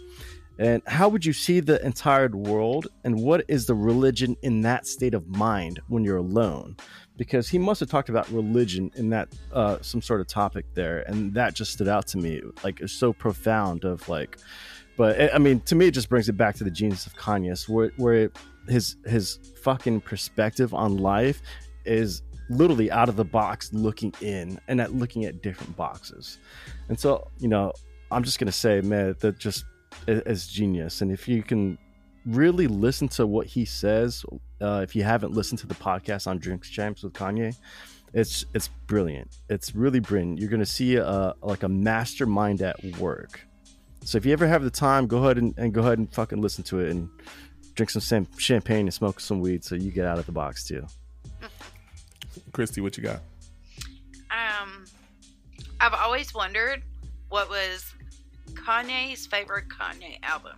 And how would you see the entire world? And what is the religion in that state of mind when you're alone? Because he must have talked about religion in that uh, some sort of topic there, and that just stood out to me. Like it's so profound. Of like, but eh, I mean, to me, it just brings it back to the genius of Kanye, where where his his fucking perspective on life is literally out of the box, looking in and at looking at different boxes. And so, you know, I'm just gonna say, man, that just is genius. And if you can really listen to what he says, uh, if you haven't listened to the podcast on Drinks Champs with Kanye, it's it's brilliant. It's really brilliant. You're gonna see a like a mastermind at work. So if you ever have the time, go ahead and, and go ahead and fucking listen to it and drink some champagne and smoke some weed so you get out of the box too. Christy, what you got? Um, I've always wondered what was Kanye's favorite Kanye album.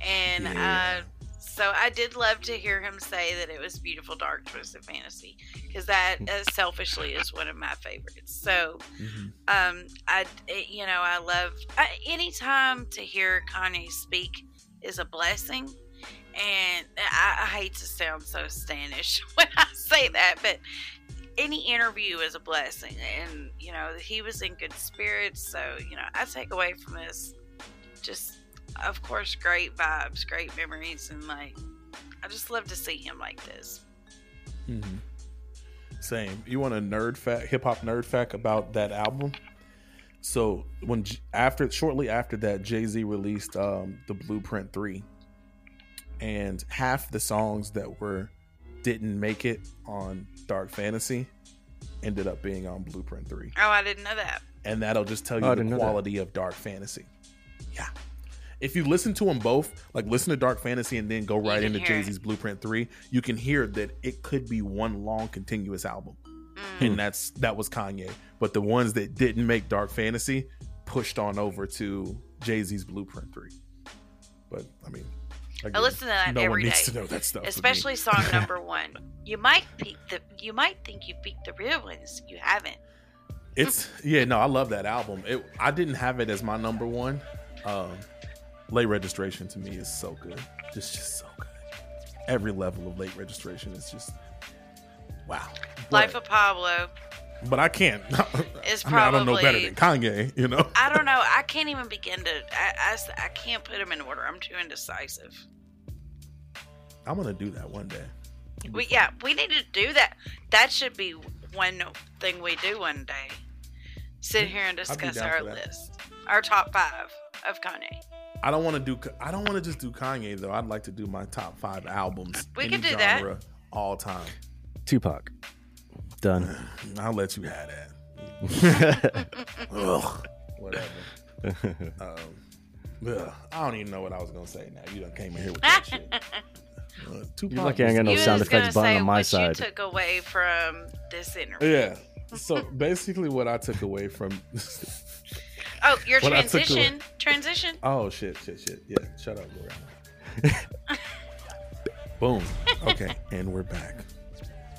And yeah. uh, so I did love to hear him say that it was Beautiful Dark Twisted Fantasy because that uh, selfishly is one of my favorites. So, mm-hmm. um, I, it, you know, I love I, anytime to hear Kanye speak is a blessing. And I, I hate to sound so Standish <laughs> when I say that, but any interview is a blessing and you know he was in good spirits so you know i take away from this just of course great vibes great memories and like i just love to see him like this mm-hmm. same you want a nerd fact hip-hop nerd fact about that album so when after shortly after that jay-z released um, the blueprint 3 and half the songs that were didn't make it on Dark Fantasy ended up being on Blueprint 3. Oh, I didn't know that. And that'll just tell you oh, the quality of Dark Fantasy. Yeah. If you listen to them both, like listen to Dark Fantasy and then go right into Jay Z's Blueprint 3, you can hear that it could be one long continuous album. Mm. And that's that was Kanye. But the ones that didn't make Dark Fantasy pushed on over to Jay Z's Blueprint 3. But I mean, Again, I listen to that no every one needs to know that stuff. Especially song <laughs> number one. You might pick the. You might think you picked the real ones. You haven't. It's yeah. No, I love that album. It. I didn't have it as my number one. Um, late registration to me is so good. Just just so good. Every level of late registration is just wow. Life of Pablo. But I can't. It's <laughs> I, mean, I don't know better than Kanye. You know. I don't know. I can't even begin to. I, I, I can't put them in order. I'm too indecisive. I'm gonna do that one day. We yeah, we need to do that. That should be one thing we do one day. Sit mm-hmm. here and discuss our list, our top five of Kanye. I don't want to do. I don't want to just do Kanye though. I'd like to do my top five albums. We could do that all time. Tupac. Done. <sighs> I'll let you have that. <laughs> ugh, whatever. <laughs> Um, ugh, I don't even know what I was gonna say. Now you done came in here with that shit. <laughs> Uh, You're lucky I got no sound effects button on my side. You took away from this interview. Yeah. So basically, what I took away from. Oh, your transition. Transition. Oh shit! Shit! Shit! Yeah. Shut up, Lorena. <laughs> Boom. Okay, and we're back.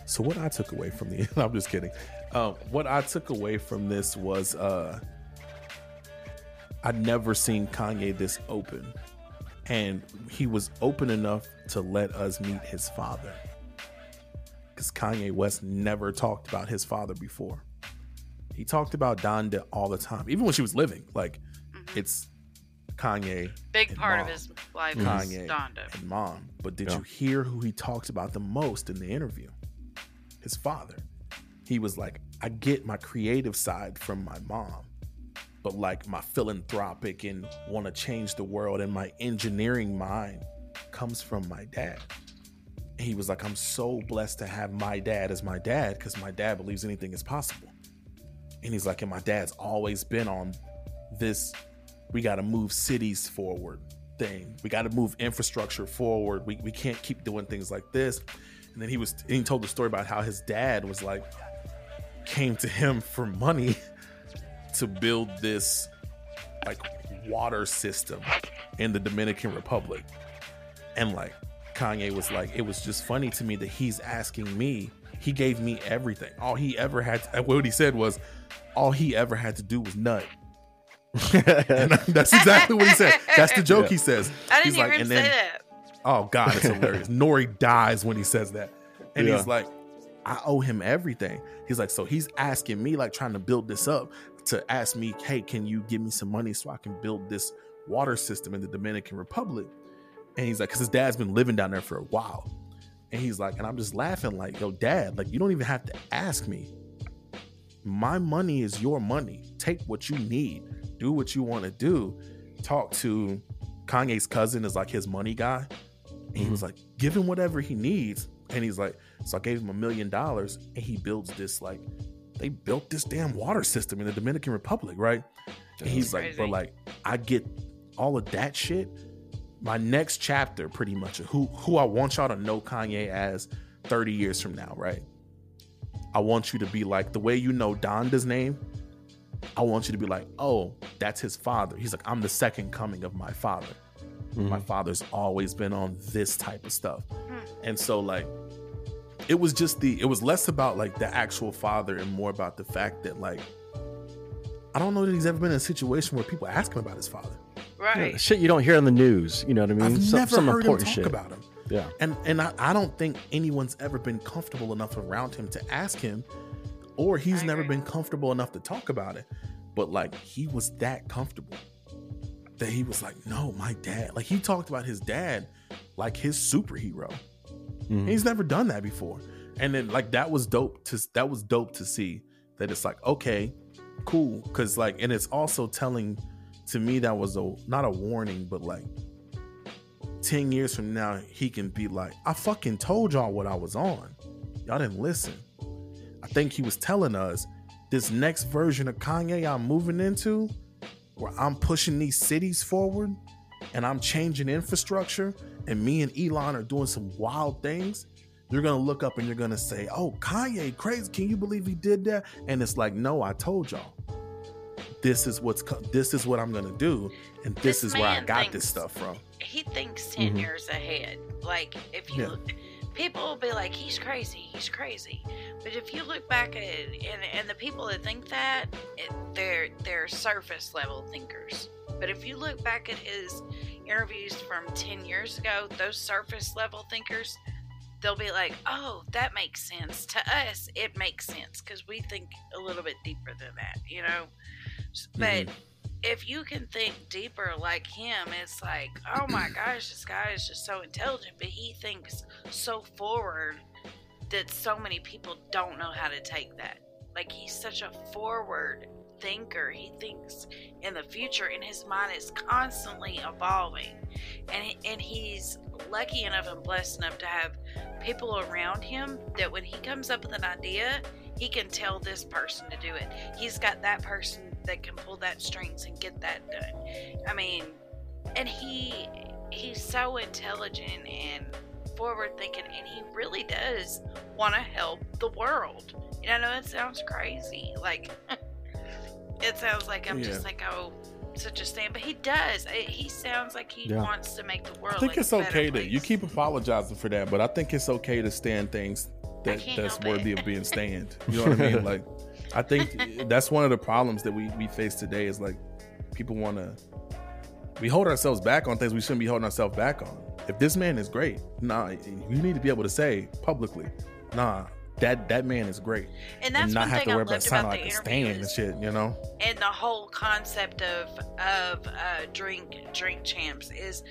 So what I took away from the <laughs> I'm just kidding. Um, what I took away from this was uh, I'd never seen Kanye this open, and he was open enough to let us meet his father. Because Kanye West never talked about his father before. He talked about Donda all the time, even when she was living. Like mm-hmm. it's Kanye. Big part mom. of his life Kanye Donda and mom. But did yeah. you hear who he talked about the most in the interview? his father. He was like, I get my creative side from my mom, but like my philanthropic and want to change the world and my engineering mind comes from my dad. He was like, I'm so blessed to have my dad as my dad because my dad believes anything is possible. And he's like, and my dad's always been on this we got to move cities forward thing. We got to move infrastructure forward. We, we can't keep doing things like this. And then he was he told the story about how his dad was like came to him for money <laughs> to build this like water system in the Dominican Republic. And like Kanye was like, it was just funny to me that he's asking me. He gave me everything. All he ever had, to, what he said was, all he ever had to do was nut, <laughs> and <laughs> that's exactly what he said. That's the joke Yeah. he says. I didn't He's hear like, him and say then that. Oh God, it's hilarious. <laughs> Nori dies when he says that. And Yeah. he's like, I owe him everything. He's like, so he's asking me, like trying to build this up to ask me, hey, can you give me some money so I can build this water system in the Dominican Republic? And he's like, because his dad's been living down there for a while. And he's like, and I'm just laughing, like, yo, dad, like you don't even have to ask me. My money is your money. Take what you need. Do what you want to do. Talk to Kanye's cousin is like his money guy. And he was mm-hmm. like, give him whatever he needs. And he's like, so I gave him a million dollars and he builds this like they built this damn water system in the Dominican Republic, right? And he's like, but like I get all of that shit. My next chapter, pretty much, who who I want y'all to know Kanye as 30 years from now, right? I want you to be like the way you know Donda's name. I want you to be like, oh, that's his father. He's like, I'm the second coming of my father. My mm-hmm. father's always been on this type of stuff. Mm. And so like it was just the it was less about like the actual father and more about the fact that like I don't know that he's ever been in a situation where people ask him about his father. Right. Shit you don't hear on the news. You know what I mean? I've Some- never some heard him important talk shit. about him. Yeah. And and I, I don't think anyone's ever been comfortable enough around him to ask him, or he's I never agree. been comfortable enough to talk about it. But like he was that comfortable that he was like, no, my dad. Like he talked about his dad like his superhero. Mhm. He's never done that before. And then like that was dope to that was dope to see that it's like, okay, cool. Cause like and it's also telling to me that was a not a warning, but like 10 years from now, he can be like, I fucking told y'all what I was on. Y'all didn't listen. I think he was telling us this next version of Kanye I'm moving into, where I'm pushing these cities forward and I'm changing infrastructure, and me and Elon are doing some wild things. You're gonna look up and you're gonna say, Oh, Kanye, crazy. Can you believe he did that? And it's like, No, I told y'all. This is what's co- this is what I'm gonna do, and this, This is where I got thinks- this stuff from. He thinks 10 Mhm. years ahead. Like, if you. Yeah. People will be like, he's crazy, he's crazy. But if you look back at and, and the people that think that, it, they're they're surface level thinkers. But if you look back at his interviews from 10 years ago, those surface level thinkers, they'll be like, oh, that makes sense. To us, it makes sense because we think a little bit deeper than that, you know? But mm-hmm. if you can think deeper like him, it's like, oh my <clears throat> gosh, this guy is just so intelligent, but he thinks so forward that so many people don't know how to take that. Like he's such a forward thinker. He thinks in the future, and his mind is constantly evolving. And and he's lucky enough and blessed enough to have people around him that when he comes up with an idea, he can tell this person to do it. He's got that person that can pull that strings and get that done. I mean, and he he's so intelligent and forward thinking and he really does want to help the world. You know, I know it sounds crazy. Like <laughs> it sounds like I'm just like, oh, such a stand, but he does. Eh, He sounds like he Yeah. wants to make the world. I think it's okay to you keep apologizing for that, but I think it's okay to stand things that that's worthy it. of being stand. <laughs> You know what I mean? Like I think that's one of the problems that we we face today is like people want to we hold ourselves back on things we shouldn't be holding ourselves back on. If this man is great, nah, you need to be able to say publicly, nah, that that man is great, and that's and not have thing to worry about sounding like a stand and shit. You know? and the whole concept of of uh, drink drink champs is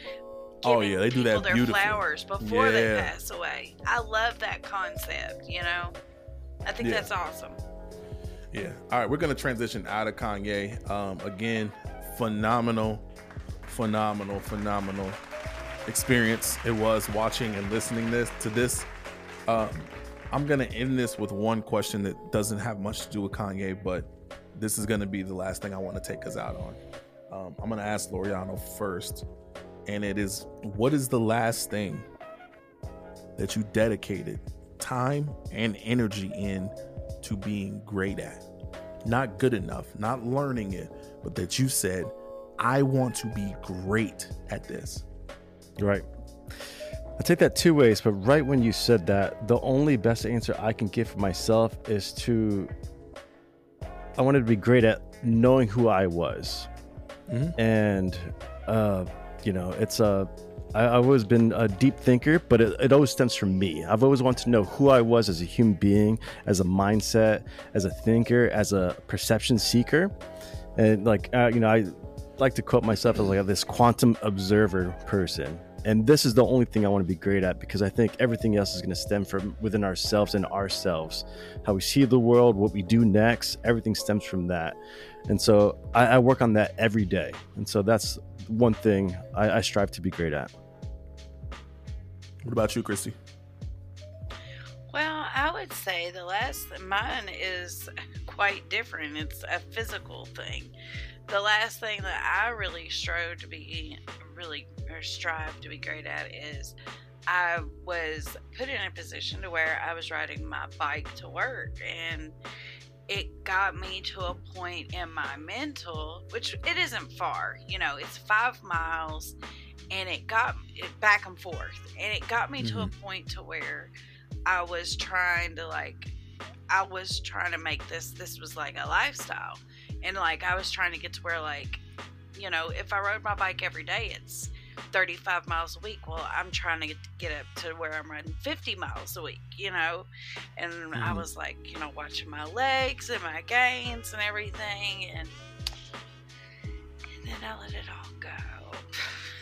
Oh, yeah, they do that their beautifully. flowers before they pass away. I love that concept. You know, I think Yeah. that's awesome. Yeah. All right, we're gonna transition out of Kanye. Um, again, phenomenal, phenomenal, phenomenal experience it was watching and listening this to this. Um, I'm gonna end this with one question that doesn't have much to do with Kanye, but this is gonna be the last thing I want to take us out on. Um, I'm gonna ask Loriano first, and it is, what is the last thing that you dedicated time and energy in to being great at? Not good enough, not learning it, but that you said, I want to be great at this. Right. I take that two ways, but right when you said that, the only best answer I can give for myself is to I wanted to be great at knowing who I was. Mhm. and uh, you know, it's a. I, I've always been a deep thinker, but it, it always stems from me. I've always wanted to know who I was as a human being, as a mindset, as a thinker, as a perception seeker, and like uh, you know, I like to quote myself as like this quantum observer person. And this is the only thing I want to be great at because I think everything else is going to stem from within ourselves and ourselves. How we see the world, what we do next, everything stems from that. And so I, I work on that every day. And so that's one thing I, I strive to be great at. What about you, Christy? Well, I would say the last mine is quite different. It's a physical thing. The last thing that I really strove to be really or strive to be great at is I was put in a position to where I was riding my bike to work and it got me to a point in my mental, which it isn't far, you know, it's five miles and it got it back and forth and it got me to a point to where I was trying to like I was trying to make this this was like a lifestyle. And like I was trying to get to where like you know, if I rode my bike every day it's 35 miles a week. Well, I'm trying to get, get up to where I'm riding 50 miles a week, you know? And I Mhm. was like, you know, watching my legs and my gains and everything and and then I let it all go.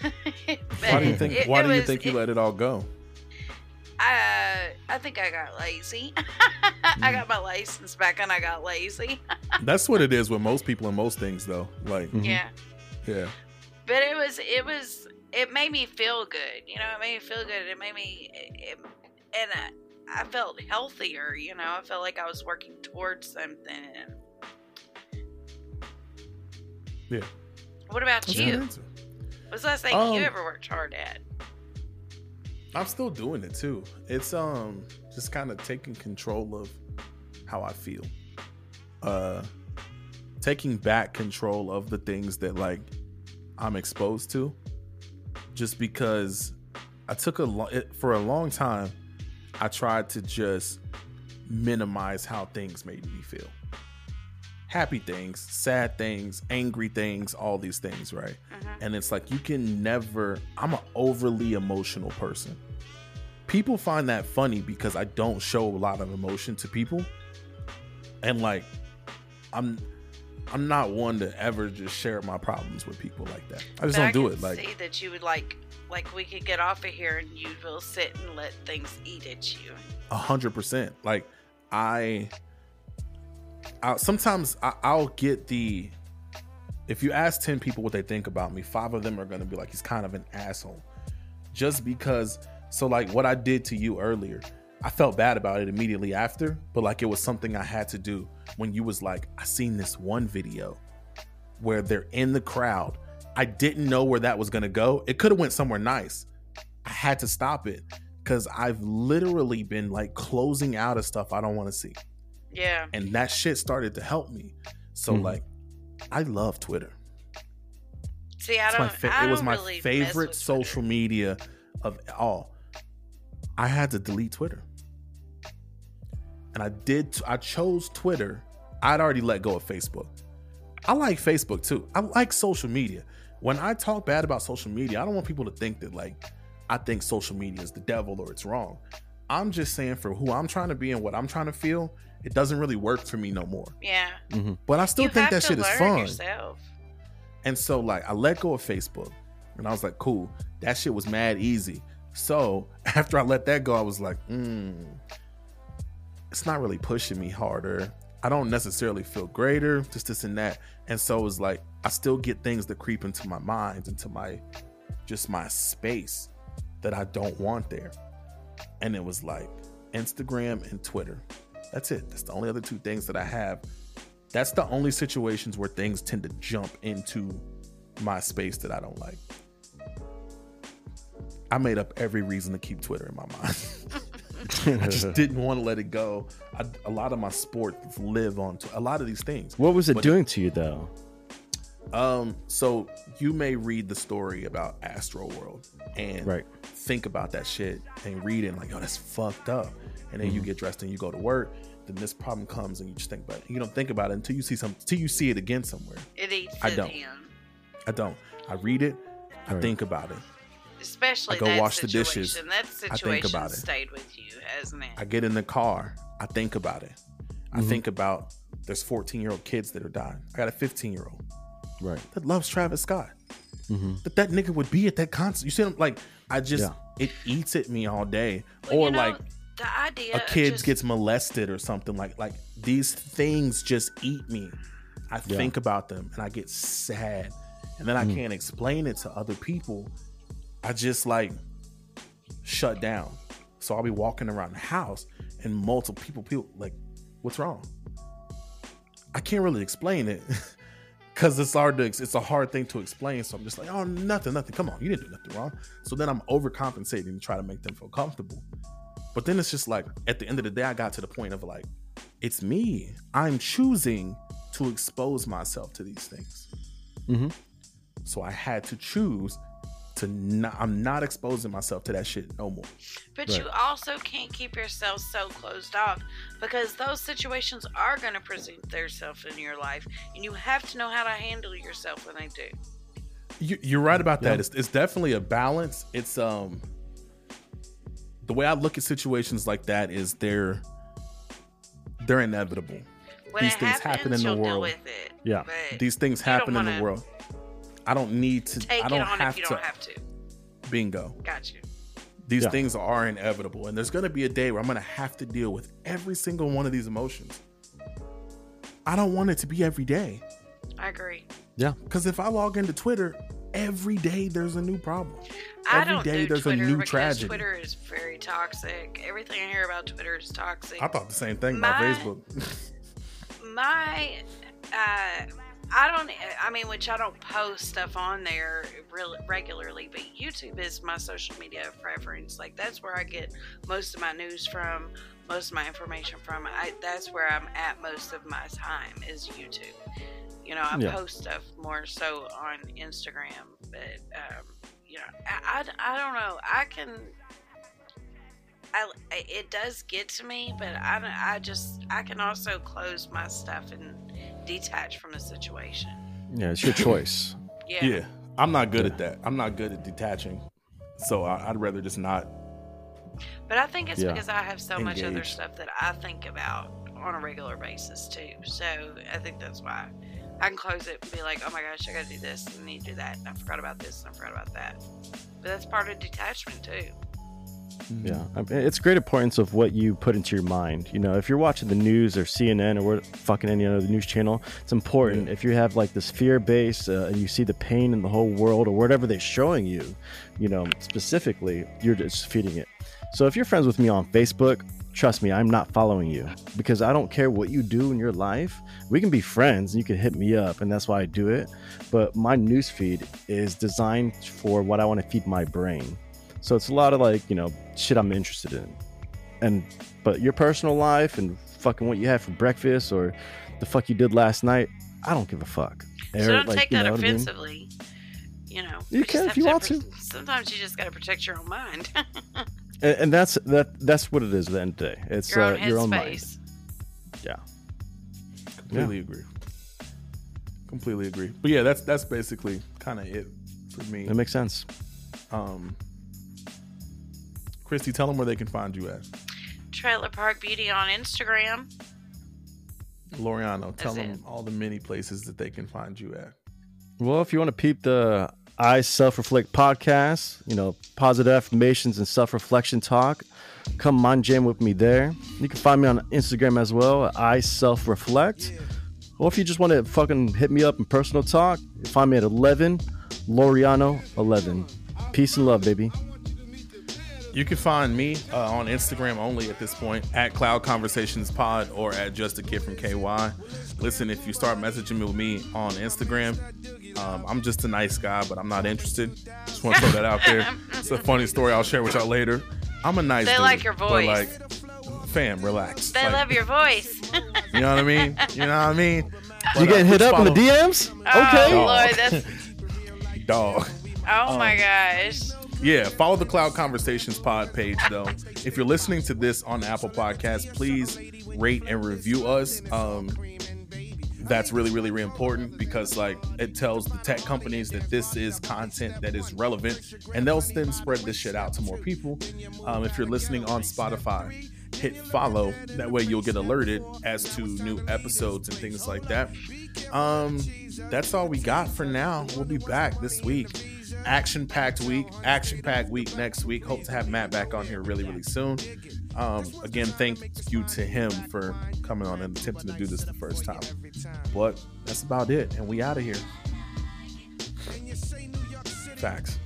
<laughs> Why do you think? it- why it do you think you it- let it all go? I I think I got lazy. <laughs> I got my license back and I got lazy. <laughs> That's what it is with most people and most things, though. Like, Mhm. Yeah. yeah, But it was it was it made me feel good. You know, it made me feel good. It made me it, and I, I felt healthier, you know. I felt like I was working towards something. Yeah. What about That's you? What's the last thing Um, you ever worked hard at? I'm still doing it too. It's um just kind of taking control of how I feel. Uh taking back control of the things that like I'm exposed to just because I took a lo- it, for a long time I tried to just minimize how things made me feel. Happy things, sad things, angry things, all these things, right? Mhm. and it's like you can never i'm an overly emotional person people find that funny because i don't show a lot of emotion to people and like i'm i'm not one to ever just share my problems with people like that i just But don't I do it like see that you would like like we could get off of here and you will sit and let things eat at you. a hundred percent like i I, sometimes I, i'll get the if you ask 10 people what they think about me five of them are going to be like he's kind of an asshole. Just because so like what i did to you earlier i felt bad about it immediately after but like it was something i had to do when you was like i seen this one video where they're in the crowd. I didn't know where that was going to go. It could have went somewhere nice. I had to stop it because i've literally been like closing out of stuff i don't want to see Yeah. and that shit started to help me so Mhm. like i love twitter See, I it's don't. my fa- I it was don't my really favorite social Twitter. media of all. I had to delete Twitter, and I did. I chose Twitter. I'd already let go of Facebook. I like Facebook too. I like social media. When I talk bad about social media, I don't want people to think that like I think social media is the devil or it's wrong. I'm just saying for who I'm trying to be and what I'm trying to feel, it doesn't really work for me no more. Yeah. But I still you think have that shit is fun. Yourself. And so like I let go of Facebook and I was like, cool, that shit was mad easy. So <laughs> after I let that go, I was like, mm, it's not really pushing me harder. I don't necessarily feel greater, just this and that. And so it's like I still get things that creep into my mind, into my just my space that I don't want there. And it was like Instagram and Twitter. That's it. That's the only other two things that I have that's the only situations where things tend to jump into my space that I don't like. I made up every reason to keep Twitter in my mind. <laughs> I just <laughs> didn't want to let it go. I, a lot of my sports live on a lot of these things. What was it But- doing to you though? Um, so you may read the story about Astroworld and Right. think about that shit and read it and like, oh, that's fucked up. And then you get dressed and you go to work. Then this problem comes and you just think about it. You don't think about it until you see some, until you see it again somewhere. It eats I don't. in. I don't. I read it. I Right. think about it. Especially I go that wash the dishes. situation. That think situation about it. stayed with you, hasn't it? I get in the car. I think about it. I Mhm. think about there's 14 year old kids that are dying. I got a 15 year old Right. that loves Travis Scott. hmm That that nigga would be at that concert. You see him like I just Yeah. it eats at me all day. Well, or you know, like the idea a kid just- gets molested or something like like these things just eat me i Yeah. think about them and i get sad and then i Mm. can't explain it to other people i just like shut down so i'll be walking around the house and multiple people people like what's wrong i can't really explain it <laughs> because it's hard to it's a hard thing to explain so i'm just like oh nothing nothing come on you didn't do nothing wrong so then i'm overcompensating to try to make them feel comfortable but then it's just like at the end of the day, I got to the point of like, it's me. I'm choosing to expose myself to these things. Mhm. So I had to choose to not. I'm not exposing myself to that shit no more. But Right. you also can't keep yourself so closed off because those situations are going to present themselves in your life, and you have to know how to handle yourself when they do. You, you're right about that. Yeah. It's, it's definitely a balance. It's um the way I look at situations like that is they're they're inevitable. When These it things happens, happen in the world. with it. Yeah. These things happen in the wanna world. I don't need to. take I don't it on have if you to. don't have to. Bingo. Got you. These Yeah. things are inevitable, and there's going to be a day where I'm going to have to deal with every single one of these emotions. I don't want it to be every day I agree. Yeah. because if I log into Twitter, every day there's a new problem. I Every don't day do there's a new tragedy. Twitter is very toxic. Everything I hear about Twitter is toxic. I thought the same thing about Facebook. <laughs> my uh I don't I mean which I don't post stuff on there really regularly but YouTube is my social media of preference. Like that's where I get most of my news from most of my information from. I that's where I'm at most of my time is YouTube. You know I Yeah. post stuff more so on Instagram but um you know I, I, I don't know. I can I, it does get to me, but I, I just I can also close my stuff and detach from the situation. Yeah, it's your choice. <laughs> Yeah, yeah, I'm not good Yeah. at that. I'm not good at detaching, so I, I'd rather just not. but I think it's Yeah. because I have so much other stuff that I think about on a regular basis too. So I think that's why I can close it and be like, oh my gosh, I got to do this and need to do that, and I forgot about this and I forgot about that. But that's part of detachment too. Yeah, it's great importance of what you put into your mind. You know, if you're watching the news or CNN or what, fucking any other news channel, it's important. Yeah. If you have like this fear base uh, and you see the pain in the whole world or whatever they're showing you, you know, specifically, you're just feeding it. So if you're friends with me on Facebook, trust me, I'm not following you because I don't care what you do in your life. We can be friends and you can hit me up, and that's why I do it. But my news feed is designed for what I want to feed my brain. So it's a lot of like, you know, shit I'm interested in. And but your personal life and fucking what you had for breakfast or the fuck you did last night, I don't give a fuck. So don't like, take you that know what I mean? offensively. You know, You just can if have you want to. Sometimes you just got to protect your own mind, <laughs> And, and that's that that's what it is at the end of the day. It's your uh, own your own mind. Yeah. Completely agree. Completely agree. But yeah, that's that's basically kind of it for me. That makes sense. Um, Christy, tell them where they can find you at. Trailer Park Beauty on Instagram. Loriano, tell That's them it. all the many places that they can find you at. Well, if you want to peep the I Self Reflect podcast, you know, positive affirmations and self reflection talk, come mind jam with me there. You can find me on Instagram as well, I Self Reflect. Or if you just want to fucking hit me up in personal talk, you find me at 11 Loriano 11. Peace and love, baby. You can find me uh, on Instagram only at this point at Cloud Conversations Pod or at Just a Kid from KY. Listen, if you start messaging me with me on Instagram, um, I'm just a nice guy, but I'm not interested. Just want to throw that out there. <laughs> It's a funny story I'll share with y'all later. I'm a nice. They dude, like your but, voice. like, fam, relax. They Like, love your voice. <laughs> You know what I mean? You know what I mean? You getting hit up in the DMs? Okay. Oh, Dog. Lord, that's. <laughs> Dog. Oh my Um, gosh. Yeah, follow the Cloud Conversations pod page though. If you're listening to this on Apple Podcasts, please rate and review us. Um, that's really really really important because like it tells the tech companies that this is content that is relevant and they'll then spread this shit out to more people. Um, if you're listening on spotify hit follow. That way you'll get alerted as to new episodes and things like that. Um that's all we got for now. We'll be back this week action packed week action packed week next week hope to have matt back on here really really soon um, again, thank you to him for coming on and attempting to do this the first time. But that's about it, and we out of here. Facts.